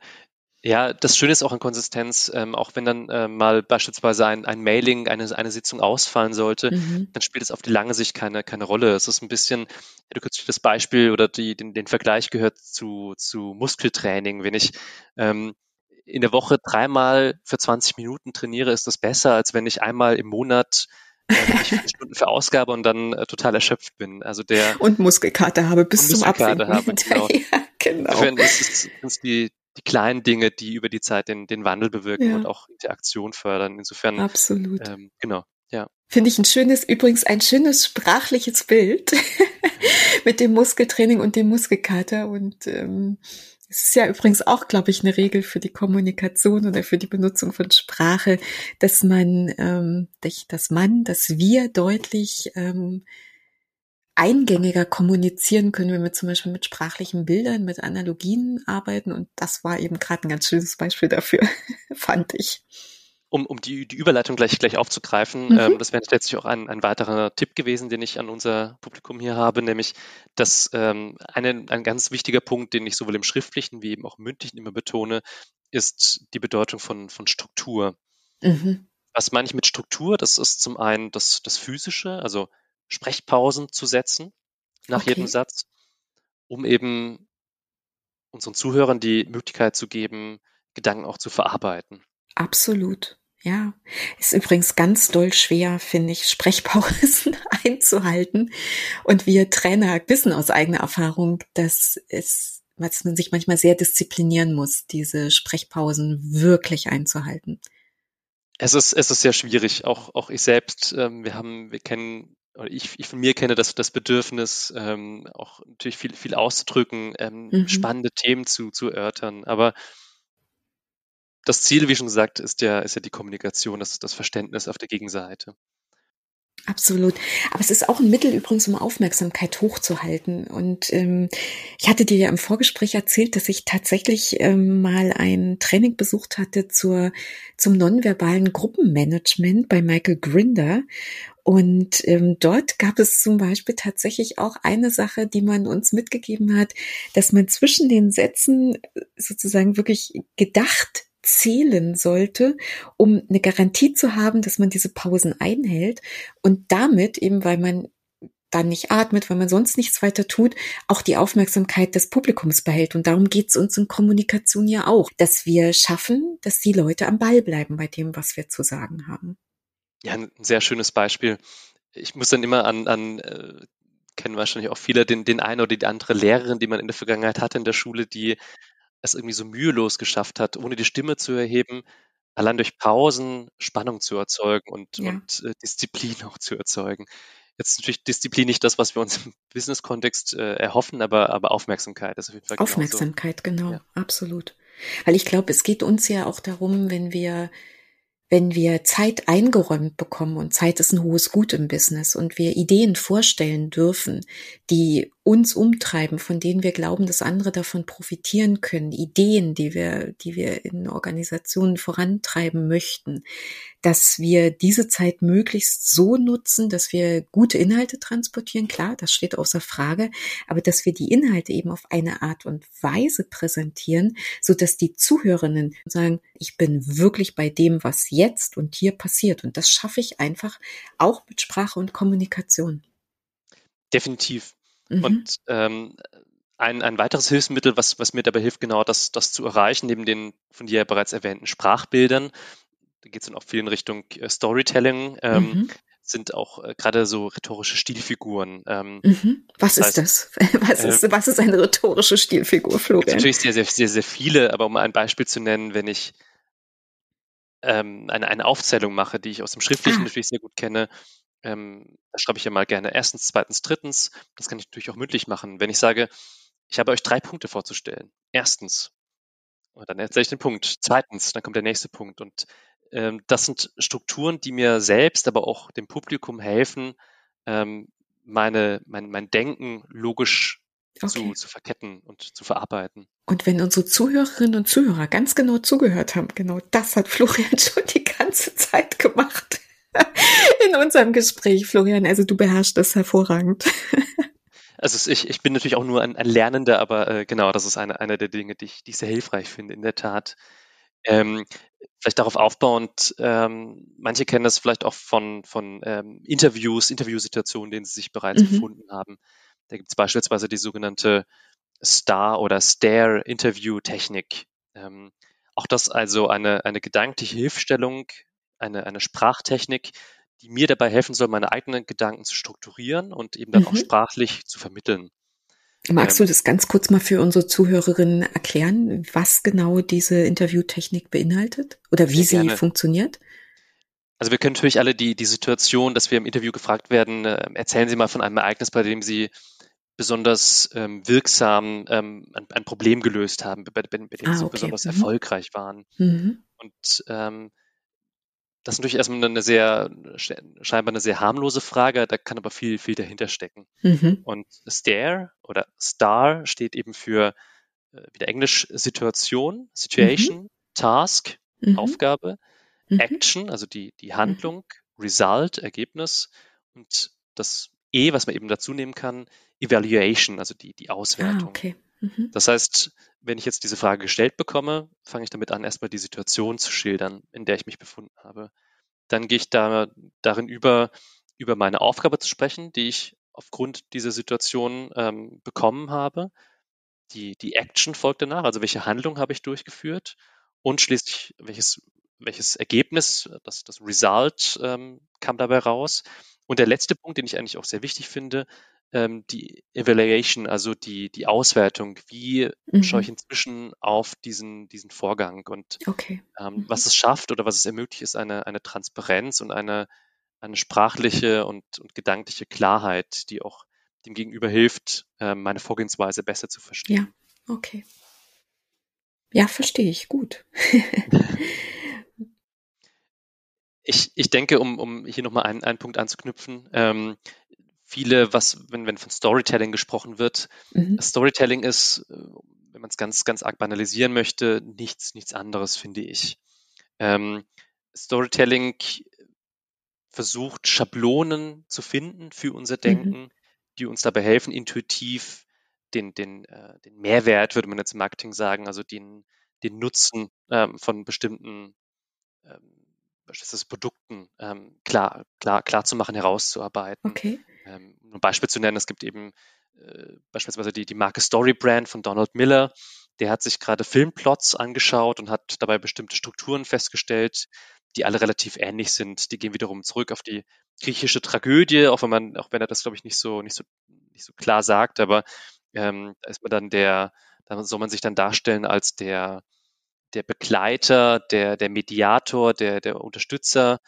Ja, das Schöne ist auch an Konsistenz, ähm, auch wenn dann äh, mal beispielsweise ein, ein Mailing, eine, eine Sitzung ausfallen sollte, mhm. dann spielt es auf die lange Sicht keine, keine Rolle. Es ist ein bisschen, du kürzlich das Beispiel oder die, den, den Vergleich gehört zu, zu Muskeltraining. Wenn ich ähm, in der Woche dreimal für 20 Minuten trainiere, ist das besser, als wenn ich einmal im Monat äh, ich vier Stunden für Ausgabe und dann äh, total erschöpft bin. Also der und Muskelkater habe bis zum Abwinken. Habe, genau. ja, genau. Insofern ist es, ist die, die kleinen Dinge, die über die Zeit den, den Wandel bewirken ja. und auch Interaktion fördern. Insofern absolut. Ähm, genau. Ja. Finde ich ein schönes, übrigens ein schönes sprachliches Bild mit dem Muskeltraining und dem Muskelkater. Und ähm, es ist ja übrigens auch, glaube ich, eine Regel für die Kommunikation oder für die Benutzung von Sprache, dass man, ähm, dass man, dass wir deutlich ähm, eingängiger kommunizieren können, wenn wir zum Beispiel mit sprachlichen Bildern, mit Analogien arbeiten. Und das war eben gerade ein ganz schönes Beispiel dafür, fand ich um, um die, die Überleitung gleich, gleich aufzugreifen, mhm. ähm, das wäre letztlich auch ein, ein weiterer Tipp gewesen, den ich an unser Publikum hier habe, nämlich, dass ähm, eine, ein ganz wichtiger Punkt, den ich sowohl im schriftlichen wie eben auch im mündlichen immer betone, ist die Bedeutung von, von Struktur. Mhm. Was meine ich mit Struktur? Das ist zum einen das, das Physische, also Sprechpausen zu setzen nach okay. jedem Satz, um eben unseren Zuhörern die Möglichkeit zu geben, Gedanken auch zu verarbeiten. Absolut. Ja, ist übrigens ganz doll schwer, finde ich, Sprechpausen einzuhalten. Und wir Trainer wissen aus eigener Erfahrung, dass es, dass man sich manchmal sehr disziplinieren muss, diese Sprechpausen wirklich einzuhalten. Es ist, es ist sehr schwierig. Auch, auch ich selbst, ähm, wir haben, wir kennen, ich, ich von mir kenne das, das Bedürfnis, ähm, auch natürlich viel, viel auszudrücken, ähm, mhm. spannende Themen zu, zu erörtern. Aber das Ziel, wie schon gesagt, ist ja, ist ja die Kommunikation, das, das Verständnis auf der Gegenseite. Absolut. Aber es ist auch ein Mittel übrigens, um Aufmerksamkeit hochzuhalten. Und ähm, ich hatte dir ja im Vorgespräch erzählt, dass ich tatsächlich ähm, mal ein Training besucht hatte zur, zum nonverbalen Gruppenmanagement bei Michael Grinder. Und ähm, dort gab es zum Beispiel tatsächlich auch eine Sache, die man uns mitgegeben hat, dass man zwischen den Sätzen sozusagen wirklich gedacht zählen sollte, um eine Garantie zu haben, dass man diese Pausen einhält und damit eben, weil man dann nicht atmet, weil man sonst nichts weiter tut, auch die Aufmerksamkeit des Publikums behält. Und darum geht es uns in Kommunikation ja auch, dass wir schaffen, dass die Leute am Ball bleiben bei dem, was wir zu sagen haben. Ja, ein sehr schönes Beispiel. Ich muss dann immer an, an äh, kennen wahrscheinlich auch viele, den, den einen oder die andere Lehrerin, die man in der Vergangenheit hatte in der Schule, die es irgendwie so mühelos geschafft hat, ohne die Stimme zu erheben, allein durch Pausen Spannung zu erzeugen und, ja. und äh, Disziplin auch zu erzeugen. Jetzt natürlich Disziplin nicht das, was wir uns im Business-Kontext äh, erhoffen, aber, aber Aufmerksamkeit ist auf jeden Fall Aufmerksamkeit, genau, ja. absolut. Weil ich glaube, es geht uns ja auch darum, wenn wir wenn wir Zeit eingeräumt bekommen und Zeit ist ein hohes Gut im Business und wir Ideen vorstellen dürfen, die uns umtreiben, von denen wir glauben, dass andere davon profitieren können, Ideen, die wir, die wir in Organisationen vorantreiben möchten, dass wir diese Zeit möglichst so nutzen, dass wir gute Inhalte transportieren. Klar, das steht außer Frage, aber dass wir die Inhalte eben auf eine Art und Weise präsentieren, so dass die Zuhörerinnen sagen, ich bin wirklich bei dem, was jetzt und hier passiert. Und das schaffe ich einfach auch mit Sprache und Kommunikation. Definitiv. Mhm. Und ähm, ein, ein weiteres Hilfsmittel, was, was mir dabei hilft, genau das, das zu erreichen, neben den von dir ja bereits erwähnten Sprachbildern, da geht es dann auch viel in Richtung äh, Storytelling, ähm, mhm. sind auch äh, gerade so rhetorische Stilfiguren. Ähm, mhm. Was das ist heißt, das? Was, äh, ist, was ist eine rhetorische Stilfigur, Florian? Natürlich sehr, sehr, sehr, sehr viele, aber um ein Beispiel zu nennen, wenn ich ähm, eine, eine Aufzählung mache, die ich aus dem Schriftlichen ah. natürlich sehr gut kenne, ähm, da schreibe ich ja mal gerne erstens, zweitens, drittens. Das kann ich natürlich auch mündlich machen. Wenn ich sage, ich habe euch drei Punkte vorzustellen. Erstens, und dann erzähle ich den Punkt. Zweitens, dann kommt der nächste Punkt. Und ähm, das sind Strukturen, die mir selbst, aber auch dem Publikum helfen, ähm, meine, mein, mein Denken logisch okay. zu, zu verketten und zu verarbeiten. Und wenn unsere Zuhörerinnen und Zuhörer ganz genau zugehört haben, genau das hat Florian schon die ganze Zeit gemacht. Unserem Gespräch, Florian. Also du beherrschst das hervorragend. Also ich, ich bin natürlich auch nur ein, ein Lernender, aber äh, genau, das ist eine, eine der Dinge, die ich, die ich sehr hilfreich finde, in der Tat. Ähm, vielleicht darauf aufbauend, ähm, manche kennen das vielleicht auch von, von ähm, Interviews, Interviewsituationen, denen sie sich bereits mhm. befunden haben. Da gibt es beispielsweise die sogenannte Star- oder Stare-Interview-Technik. Ähm, auch das also eine, eine gedankliche Hilfestellung, eine, eine Sprachtechnik, die mir dabei helfen soll, meine eigenen Gedanken zu strukturieren und eben dann mhm. auch sprachlich zu vermitteln. Magst ähm, du das ganz kurz mal für unsere Zuhörerinnen erklären, was genau diese Interviewtechnik beinhaltet oder wie sie gerne. funktioniert? Also wir können natürlich alle die, die Situation, dass wir im Interview gefragt werden, äh, erzählen Sie mal von einem Ereignis, bei dem Sie besonders ähm, wirksam ähm, ein, ein, Problem gelöst haben, bei, bei, bei dem ah, Sie okay. besonders mhm. erfolgreich waren. Mhm. Und ähm, das ist natürlich erstmal eine sehr, scheinbar eine sehr harmlose Frage, da kann aber viel, viel dahinter stecken. Mhm. Und Stare oder Star steht eben für äh, wieder Englisch Situation, Situation, mhm. Task, mhm. Aufgabe, mhm. Action, also die, die Handlung, Result, Ergebnis und das E, was man eben dazu nehmen kann, Evaluation, also die, die Auswertung. Ah, okay. Mhm. Das heißt, wenn ich jetzt diese Frage gestellt bekomme, fange ich damit an, erstmal die Situation zu schildern, in der ich mich befunden habe. Dann gehe ich da darin über, über meine Aufgabe zu sprechen, die ich aufgrund dieser Situation ähm, bekommen habe. Die, die Action folgt danach, also welche Handlung habe ich durchgeführt und schließlich welches, welches Ergebnis, das, das Result ähm, kam dabei raus. Und der letzte Punkt, den ich eigentlich auch sehr wichtig finde, ähm, die Evaluation, also die, die Auswertung, wie mhm. schaue ich inzwischen auf diesen, diesen Vorgang und okay. ähm, mhm. was es schafft oder was es ermöglicht, ist eine, eine Transparenz und eine, eine sprachliche und, und gedankliche Klarheit, die auch dem Gegenüber hilft, äh, meine Vorgehensweise besser zu verstehen. Ja, okay. Ja, verstehe ich gut. ich, ich denke, um, um hier nochmal einen, einen Punkt anzuknüpfen, ähm, viele, was, wenn, wenn von Storytelling gesprochen wird, mhm. Storytelling ist, äh, wenn man es ganz, ganz arg banalisieren möchte, nichts, nichts anderes, finde ich. Ähm, Storytelling versucht, Schablonen zu finden für unser mhm. Denken, mhm. die uns dabei helfen, intuitiv den, den, äh, den Mehrwert, würde man jetzt im Marketing sagen, also den, den Nutzen ähm, von bestimmten ähm, beispielsweise Produkten ähm, klar, klar, klar zu machen, herauszuarbeiten. Okay. Ähm, um ein Beispiel zu nennen, es gibt eben äh, beispielsweise die, die Marke Storybrand von Donald Miller. Der hat sich gerade Filmplots angeschaut und hat dabei bestimmte Strukturen festgestellt, die alle relativ ähnlich sind. Die gehen wiederum zurück auf die griechische Tragödie, auch wenn man, auch wenn er das, glaube ich, nicht so, nicht so, nicht so klar sagt, aber ähm, da ist man dann der, da soll man sich dann darstellen als der, der Begleiter, der, der Mediator, der, der Unterstützer,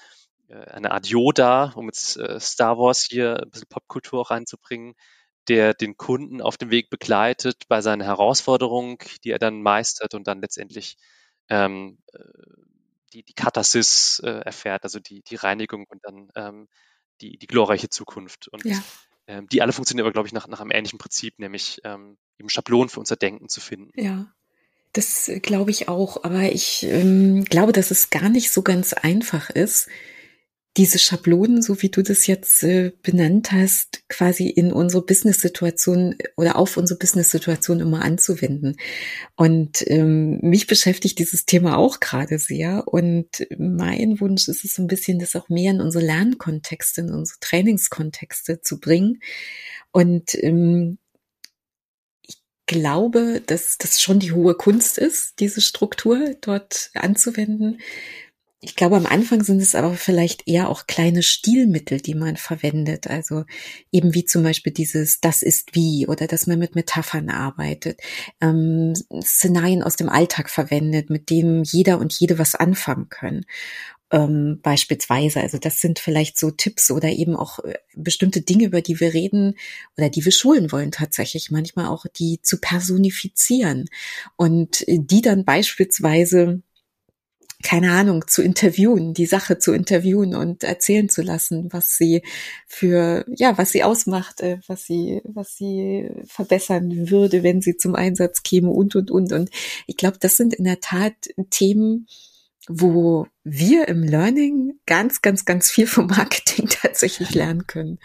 eine Art Yoda, um jetzt äh, Star Wars hier ein bisschen Popkultur reinzubringen, der den Kunden auf dem Weg begleitet bei seiner Herausforderung, die er dann meistert und dann letztendlich ähm, äh, die, die Katharsis äh, erfährt, also die, die Reinigung und dann ähm, die, die glorreiche Zukunft. Und ja. ähm, die alle funktionieren aber, glaube ich, nach, nach einem ähnlichen Prinzip, nämlich ähm, eben Schablonen für unser Denken zu finden. Ja. Das äh, glaube ich auch, aber ich ähm, glaube, dass es gar nicht so ganz einfach ist, diese Schablonen, so wie du das jetzt äh, benannt hast, quasi in unsere Business-Situation oder auf unsere Business-Situation immer anzuwenden. Und ähm, mich beschäftigt dieses Thema auch gerade sehr. Und mein Wunsch ist es so ein bisschen, das auch mehr in unsere Lernkontexte, in unsere Trainingskontexte zu bringen. Und ähm, glaube, dass das schon die hohe Kunst ist, diese Struktur dort anzuwenden. Ich glaube, am Anfang sind es aber vielleicht eher auch kleine Stilmittel, die man verwendet. Also eben wie zum Beispiel dieses Das ist wie oder dass man mit Metaphern arbeitet, ähm, Szenarien aus dem Alltag verwendet, mit dem jeder und jede was anfangen können ähm, beispielsweise. Also das sind vielleicht so Tipps oder eben auch äh, bestimmte Dinge, über die wir reden oder die wir schulen wollen tatsächlich manchmal auch, die zu personifizieren und äh, die dann beispielsweise keine Ahnung, zu interviewen, die Sache zu interviewen und erzählen zu lassen, was sie für, ja, was sie ausmacht, äh, was sie, was sie verbessern würde, wenn sie zum Einsatz käme und, und, und. Und ich glaube, das sind in der Tat Themen, wo wir im Learning ganz, ganz, ganz viel vom Marketing tatsächlich lernen können.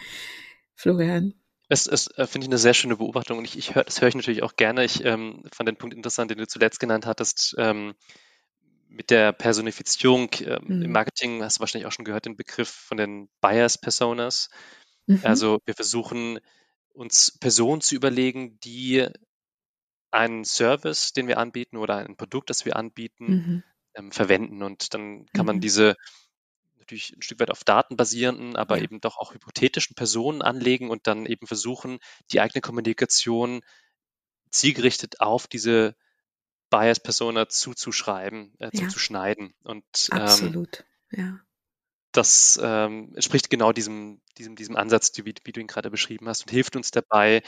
Florian. Es, es äh, finde ich eine sehr schöne Beobachtung und ich, ich hör, das höre ich natürlich auch gerne. Ich ähm, fand den Punkt interessant, den du zuletzt genannt hattest, ähm, mit der Personifizierung. Ähm, mhm. Im Marketing hast du wahrscheinlich auch schon gehört den Begriff von den Buyers Personas. Mhm. Also wir versuchen uns Personen zu überlegen, die einen Service, den wir anbieten oder ein Produkt, das wir anbieten, mhm ähm, verwenden. Und dann kann man mhm. diese natürlich ein Stück weit auf datenbasierenden, aber Ja. eben doch auch hypothetischen Personen anlegen und dann eben versuchen, die eigene Kommunikation zielgerichtet auf diese Bias-Persona zuzuschreiben, äh, Ja. zuzuschneiden. Und ähm, Absolut. Ja. das ähm, entspricht genau diesem, diesem, diesem Ansatz, wie, wie du ihn gerade beschrieben hast, und hilft uns dabei,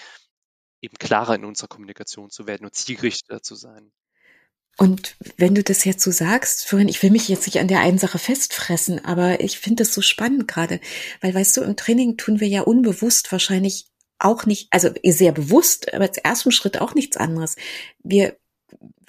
eben klarer in unserer Kommunikation zu werden und zielgerichteter zu sein. Und wenn du das jetzt so sagst, Florian, ich will mich jetzt nicht an der einen Sache festfressen, aber ich finde das so spannend gerade, weil weißt du, im Training tun wir ja unbewusst wahrscheinlich auch nicht, also sehr bewusst, aber als ersten Schritt auch nichts anderes. Wir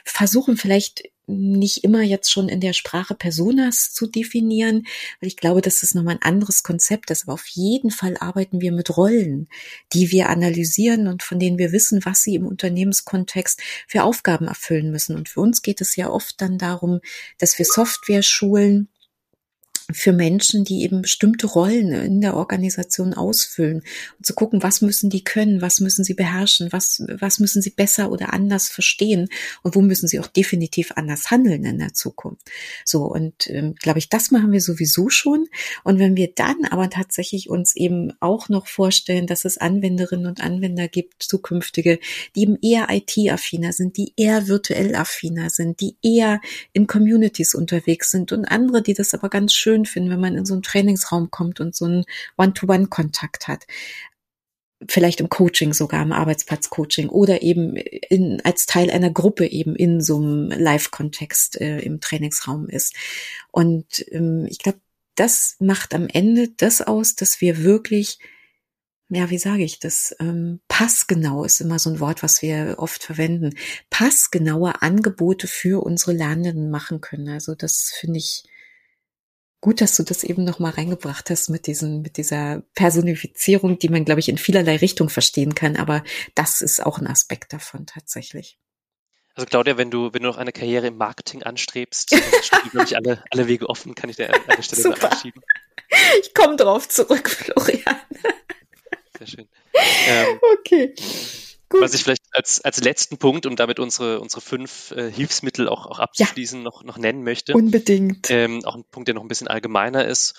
versuchen vielleicht nicht immer jetzt schon in der Sprache Personas zu definieren, weil ich glaube, dass das nochmal ein anderes Konzept ist. Aber auf jeden Fall arbeiten wir mit Rollen, die wir analysieren und von denen wir wissen, was sie im Unternehmenskontext für Aufgaben erfüllen müssen. Und für uns geht es ja oft dann darum, dass wir Software schulen, für Menschen, die eben bestimmte Rollen in der Organisation ausfüllen und zu gucken, was müssen die können, was müssen sie beherrschen, was, was müssen sie besser oder anders verstehen und wo müssen sie auch definitiv anders handeln in der Zukunft. So, und ähm, glaube ich, das machen wir sowieso schon. Und wenn wir dann aber tatsächlich uns eben auch noch vorstellen, dass es Anwenderinnen und Anwender gibt, zukünftige, die eben eher IT-affiner sind, die eher virtuell affiner sind, die eher in Communities unterwegs sind und andere, die das aber ganz schön finden, wenn man in so einen Trainingsraum kommt und so einen One-to-One-Kontakt hat. Vielleicht im Coaching sogar, im Arbeitsplatz-Coaching oder eben in, als Teil einer Gruppe eben in so einem Live-Kontext äh, im Trainingsraum ist. Und ähm, ich glaube, das macht am Ende das aus, dass wir wirklich ja, wie sage ich das? Ähm, passgenau ist immer so ein Wort, was wir oft verwenden. Passgenaue Angebote für unsere Lernenden machen können. Also das finde ich gut, dass du das eben noch mal reingebracht hast mit diesen, mit dieser Personifizierung, die man, glaube ich, in vielerlei Richtung verstehen kann. Aber das ist auch ein Aspekt davon tatsächlich. Also Claudia, wenn du, wenn du noch eine Karriere im Marketing anstrebst, dann stehen, glaube ich, alle, alle Wege offen, kann ich dir an der Stelle Super. verabschieden. Ich komme drauf zurück, Florian. Sehr schön. Ähm, Okay. Gut. was ich vielleicht als, als letzten Punkt, um damit unsere, unsere fünf äh, Hilfsmittel auch, auch abzuschließen, noch, noch nennen möchte, Unbedingt. ähm, auch ein Punkt, der noch ein bisschen allgemeiner ist,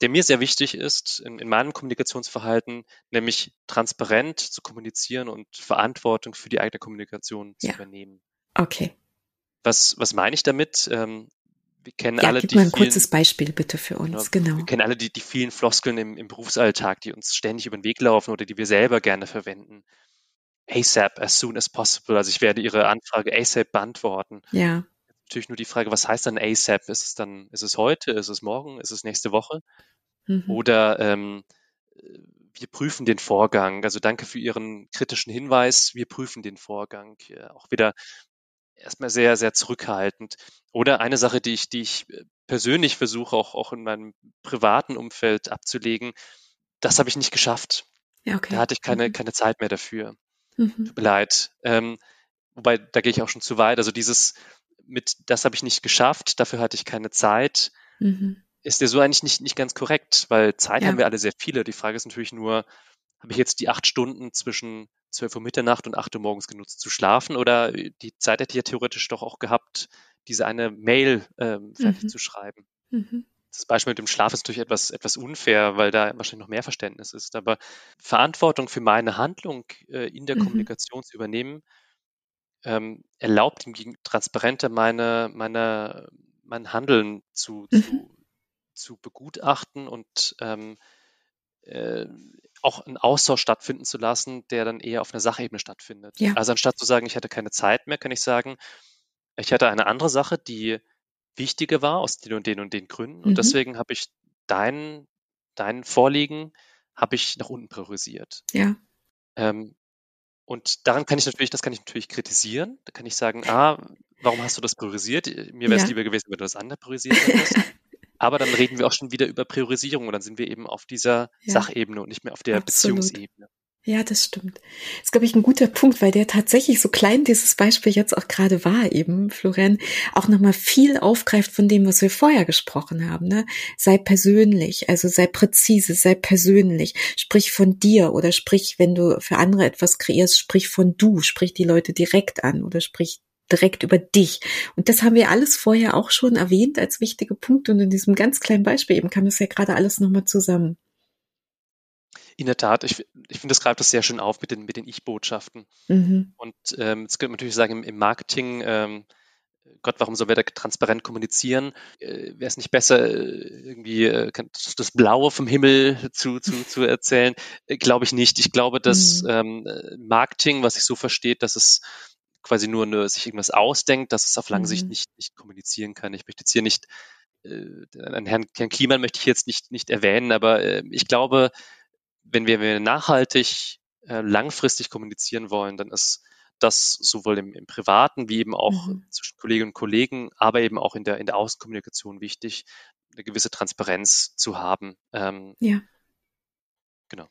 der mir sehr wichtig ist in, in meinem Kommunikationsverhalten, nämlich transparent zu kommunizieren und Verantwortung für die eigene Kommunikation zu Ja. übernehmen. Okay. Was, was meine ich damit? Ähm, wir kennen Ja, alle gib die mal ein vielen, kurzes Beispiel bitte für uns. Genau. Genau. Wir kennen alle die, die vielen Floskeln im, im Berufsalltag, die uns ständig über den Weg laufen oder die wir selber gerne verwenden. ASAP, as soon as possible. Also ich werde Ihre Anfrage ASAP beantworten. Ja. Natürlich nur die Frage, was heißt dann ASAP? Ist es dann, ist es heute, ist es morgen, ist es nächste Woche? Mhm. Oder ähm, wir prüfen den Vorgang. Also danke für Ihren kritischen Hinweis. Wir prüfen den Vorgang. Ja, auch wieder erstmal sehr, sehr zurückhaltend. Oder eine Sache, die ich, die ich äh, persönlich versuche, auch, auch in meinem privaten Umfeld abzulegen, das habe ich nicht geschafft. Ja, okay. Da hatte ich keine, Mhm. keine Zeit mehr dafür. Mhm. Tut mir leid. Ähm, wobei, da gehe ich auch schon zu weit. Also dieses mit, das habe ich nicht geschafft, dafür hatte ich keine Zeit, Mhm. ist ja so eigentlich nicht, nicht ganz korrekt, weil Zeit Ja. haben wir alle sehr viele. Die Frage ist natürlich nur, habe ich jetzt die acht Stunden zwischen 12 Uhr Mitternacht und 8 Uhr morgens genutzt zu schlafen oder die Zeit hätte ich ja theoretisch doch auch gehabt, diese eine Mail ähm, fertig Mhm. zu schreiben. Mhm. Das Beispiel mit dem Schlaf ist natürlich etwas, etwas unfair, weil da wahrscheinlich noch mehr Verständnis ist. Aber Verantwortung für meine Handlung äh, in der Mhm. Kommunikation zu übernehmen, ähm, erlaubt ihm gegen transparenter meine, meine, mein Handeln zu, Mhm. zu, zu begutachten und ähm, äh, auch einen Austausch stattfinden zu lassen, der dann eher auf einer Sachebene stattfindet. Ja. Also anstatt zu sagen, ich hatte keine Zeit mehr, kann ich sagen, ich hatte eine andere Sache, die wichtiger war aus den und den und den Gründen. Und Mhm. deswegen habe ich dein, dein Vorliegen habe ich nach unten priorisiert. Ja. Ähm, und daran kann ich natürlich, das kann ich natürlich kritisieren. Da kann ich sagen, ah, warum hast du das priorisiert? Mir wäre es Ja. lieber gewesen, wenn du das andere priorisiert hättest. Aber dann reden wir auch schon wieder über Priorisierung und dann sind wir eben auf dieser Ja. Sachebene und nicht mehr auf der Absolut. Beziehungsebene. Ja, das stimmt. Das ist, glaube ich, ein guter Punkt, weil der tatsächlich, so klein dieses Beispiel jetzt auch gerade war, eben, Florian, auch nochmal viel aufgreift von dem, was wir vorher gesprochen haben. Ne? Sei persönlich, also sei präzise, sei persönlich. Sprich von dir oder sprich, wenn du für andere etwas kreierst, sprich von du, sprich die Leute direkt an oder sprich direkt über dich. Und das haben wir alles vorher auch schon erwähnt als wichtige Punkte. Und in diesem ganz kleinen Beispiel eben kam das ja gerade alles nochmal zusammen. In der Tat, ich, ich finde, das greift das sehr schön auf mit den, mit den Ich-Botschaften. Mhm. Und ähm, jetzt könnte man natürlich sagen, im, im Marketing, ähm, Gott, warum soll wir da transparent kommunizieren? Äh, Wäre es nicht besser, äh, irgendwie äh, das Blaue vom Himmel zu, zu, zu erzählen? Äh, glaube ich nicht. Ich glaube, dass mhm. ähm, Marketing, was sich so versteht, dass es quasi nur eine, sich irgendwas ausdenkt, dass es auf lange mhm. Sicht nicht, nicht kommunizieren kann. Ich möchte jetzt hier nicht, äh, Herrn, Herrn Kliman möchte ich jetzt nicht, nicht erwähnen, aber äh, ich glaube, wenn wir, wenn wir nachhaltig, äh, langfristig kommunizieren wollen, dann ist das sowohl im, im Privaten wie eben auch mhm. zwischen Kolleginnen und Kollegen, aber eben auch in der, in der Außenkommunikation wichtig, eine gewisse Transparenz zu haben. Ähm, ja. Genau.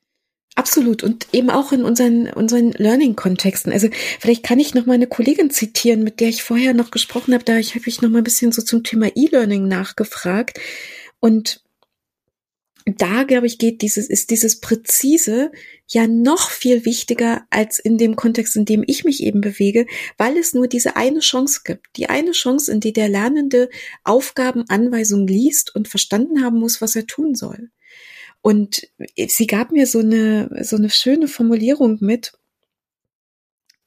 Absolut und eben auch in unseren unseren Learning-Kontexten. Also vielleicht kann ich noch mal eine Kollegin zitieren, mit der ich vorher noch gesprochen habe. Da ich habe ich noch mal ein bisschen so zum Thema E-Learning nachgefragt und da, glaube ich, geht dieses, ist dieses Präzise ja noch viel wichtiger als in dem Kontext, in dem ich mich eben bewege, weil es nur diese eine Chance gibt. Die eine Chance, in die der Lernende Aufgabenanweisungen liest und verstanden haben muss, was er tun soll. Und sie gab mir so eine, so eine schöne Formulierung mit,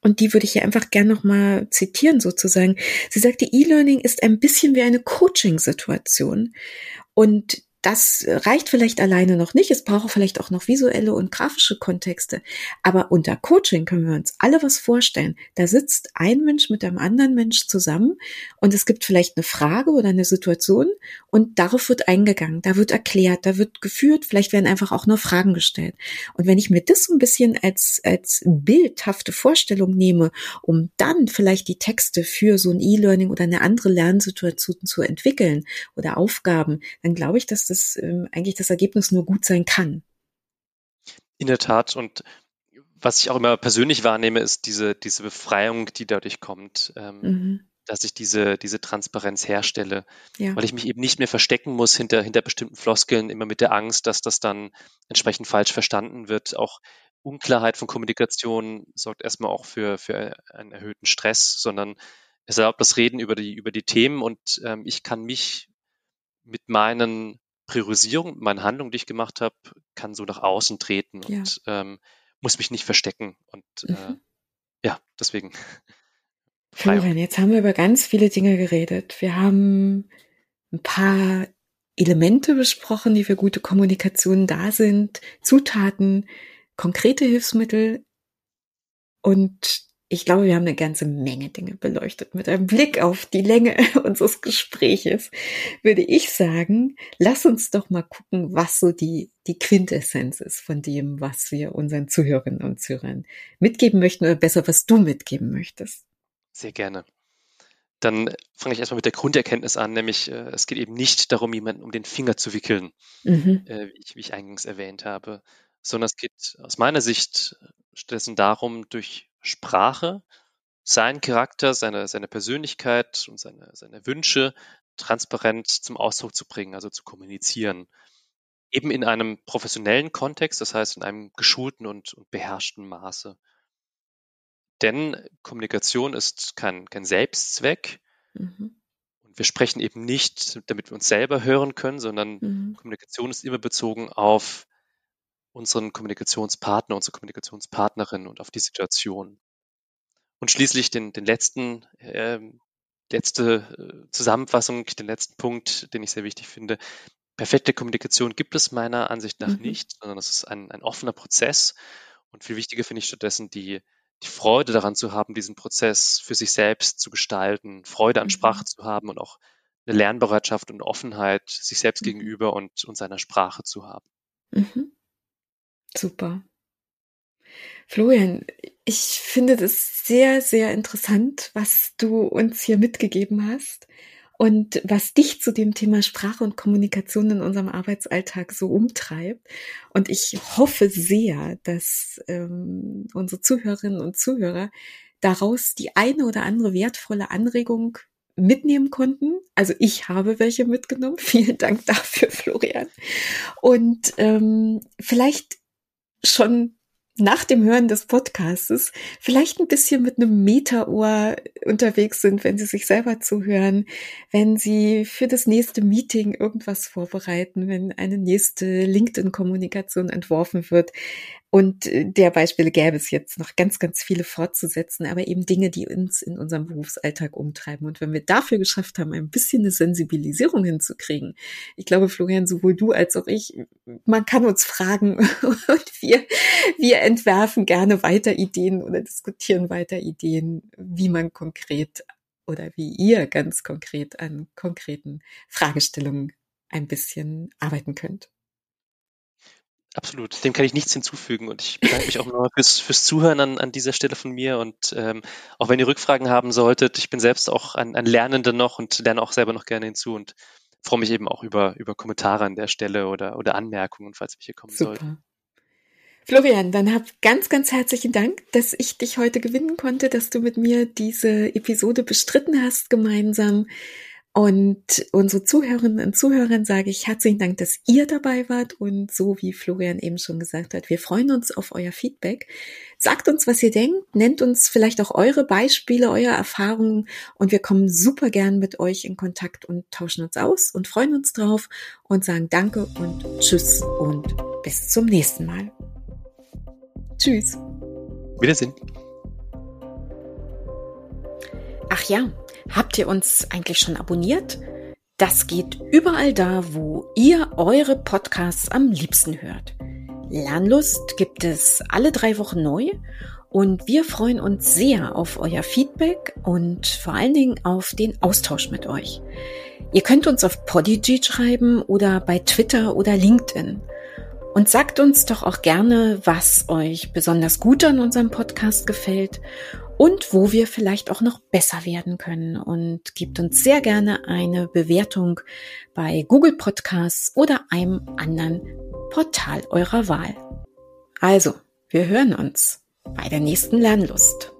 und die würde ich hier einfach gern nochmal zitieren sozusagen. Sie sagte, E-Learning ist ein bisschen wie eine Coaching-Situation. Und das reicht vielleicht alleine noch nicht. Es braucht vielleicht auch noch visuelle und grafische Kontexte. Aber unter Coaching können wir uns alle was vorstellen. Da sitzt ein Mensch mit einem anderen Mensch zusammen und es gibt vielleicht eine Frage oder eine Situation und darauf wird eingegangen. Da wird erklärt, da wird geführt. Vielleicht werden einfach auch nur Fragen gestellt. Und wenn ich mir das so ein bisschen als, als bildhafte Vorstellung nehme, um dann vielleicht die Texte für so ein E-Learning oder eine andere Lernsituation zu entwickeln oder Aufgaben, dann glaube ich, dass das das ähm, eigentlich das Ergebnis nur gut sein kann. In der Tat. Und was ich auch immer persönlich wahrnehme, ist diese, diese Befreiung, die dadurch kommt. Ähm, mhm. dass ich diese, diese Transparenz herstelle, ja. weil ich mich eben nicht mehr verstecken muss hinter, hinter bestimmten Floskeln, immer mit der Angst, dass das dann entsprechend falsch verstanden wird. Auch Unklarheit von Kommunikation sorgt erstmal auch für, für einen erhöhten Stress, sondern es erlaubt das Reden über die, über die Themen und ähm, ich kann mich mit meinen Priorisierung, meine Handlung, die ich gemacht habe, kann so nach außen treten ja. und ähm, muss mich nicht verstecken. Und äh, mhm. äh, ja, deswegen. Florian, jetzt haben wir über ganz viele Dinge geredet. Wir haben ein paar Elemente besprochen, die für gute Kommunikation da sind, Zutaten, konkrete Hilfsmittel. Und ich glaube, wir haben eine ganze Menge Dinge beleuchtet. Mit einem Blick auf die Länge unseres Gespräches würde ich sagen, lass uns doch mal gucken, was so die, die Quintessenz ist von dem, was wir unseren Zuhörerinnen und Zuhörern mitgeben möchten oder besser, was du mitgeben möchtest. Sehr gerne. Dann fange ich erstmal mit der Grunderkenntnis an, nämlich äh, es geht eben nicht darum, jemanden um den Finger zu wickeln, mhm. äh, wie, ich, wie ich eingangs erwähnt habe, sondern es geht aus meiner Sicht stattdessen darum, durch Sprache seinen Charakter, seine, seine Persönlichkeit und seine, seine Wünsche transparent zum Ausdruck zu bringen, also zu kommunizieren. Eben in einem professionellen Kontext, das heißt in einem geschulten und, und beherrschten Maße. Denn Kommunikation ist kein, kein Selbstzweck. Mhm. Und wir sprechen eben nicht, damit wir uns selber hören können, sondern mhm. Kommunikation ist immer bezogen auf unseren Kommunikationspartner, unsere Kommunikationspartnerin und auf die Situation. Und schließlich den, den letzten, äh, letzte Zusammenfassung, den letzten Punkt, den ich sehr wichtig finde. Perfekte Kommunikation gibt es meiner Ansicht nach mhm. nicht, sondern es ist ein, ein offener Prozess. Und viel wichtiger finde ich stattdessen die, die Freude daran zu haben, diesen Prozess für sich selbst zu gestalten, Freude an mhm. Sprache zu haben und auch eine Lernbereitschaft und Offenheit sich selbst mhm. gegenüber und, und seiner Sprache zu haben. Mhm. Super. Florian, ich finde das sehr, sehr interessant, was du uns hier mitgegeben hast und was dich zu dem Thema Sprache und Kommunikation in unserem Arbeitsalltag so umtreibt. Und ich hoffe sehr, dass ähm, unsere Zuhörerinnen und Zuhörer daraus die eine oder andere wertvolle Anregung mitnehmen konnten. Also ich habe welche mitgenommen. Vielen Dank dafür, Florian. Und ähm, vielleicht schon nach dem Hören des Podcasts vielleicht ein bisschen mit einem Meta-Ohr unterwegs sind, wenn sie sich selber zuhören, wenn sie für das nächste Meeting irgendwas vorbereiten, wenn eine nächste LinkedIn-Kommunikation entworfen wird. Und äh, der Beispiele gäbe es jetzt noch ganz, ganz viele fortzusetzen, aber eben Dinge, die uns in unserem Berufsalltag umtreiben. Und wenn wir dafür geschafft haben, ein bisschen eine Sensibilisierung hinzukriegen, ich glaube, Florian, sowohl du als auch ich, man kann uns fragen und wir, wir entwerfen gerne weiter Ideen oder diskutieren weiter Ideen, wie man konkret oder wie ihr ganz konkret an konkreten Fragestellungen ein bisschen arbeiten könnt. Absolut, dem kann ich nichts hinzufügen und ich bedanke mich auch nochmal fürs, fürs Zuhören an, an dieser Stelle von mir und ähm, auch wenn ihr Rückfragen haben solltet, ich bin selbst auch ein, ein Lernender noch und lerne auch selber noch gerne hinzu und freue mich eben auch über, über Kommentare an der Stelle oder, oder Anmerkungen, falls welche kommen Super. sollten. Florian, dann hab ganz, ganz herzlichen Dank, dass ich dich heute gewinnen konnte, dass du mit mir diese Episode bestritten hast gemeinsam. Und unsere Zuhörerinnen und Zuhörern sage ich herzlichen Dank, dass ihr dabei wart. Und so wie Florian eben schon gesagt hat, wir freuen uns auf euer Feedback. Sagt uns, was ihr denkt, nennt uns vielleicht auch eure Beispiele, eure Erfahrungen und wir kommen super gern mit euch in Kontakt und tauschen uns aus und freuen uns drauf und sagen Danke und Tschüss und bis zum nächsten Mal. Tschüss. Wiedersehen. Ach ja. Habt ihr uns eigentlich schon abonniert? Das geht überall da, wo ihr eure Podcasts am liebsten hört. Lernlust gibt es alle drei Wochen neu und wir freuen uns sehr auf euer Feedback und vor allen Dingen auf den Austausch mit euch. Ihr könnt uns auf Podigy schreiben oder bei Twitter oder LinkedIn. Und sagt uns doch auch gerne, was euch besonders gut an unserem Podcast gefällt und wo wir vielleicht auch noch besser werden können. Und gebt uns sehr gerne eine Bewertung bei Google Podcasts oder einem anderen Portal eurer Wahl. Also, wir hören uns bei der nächsten Lernlust.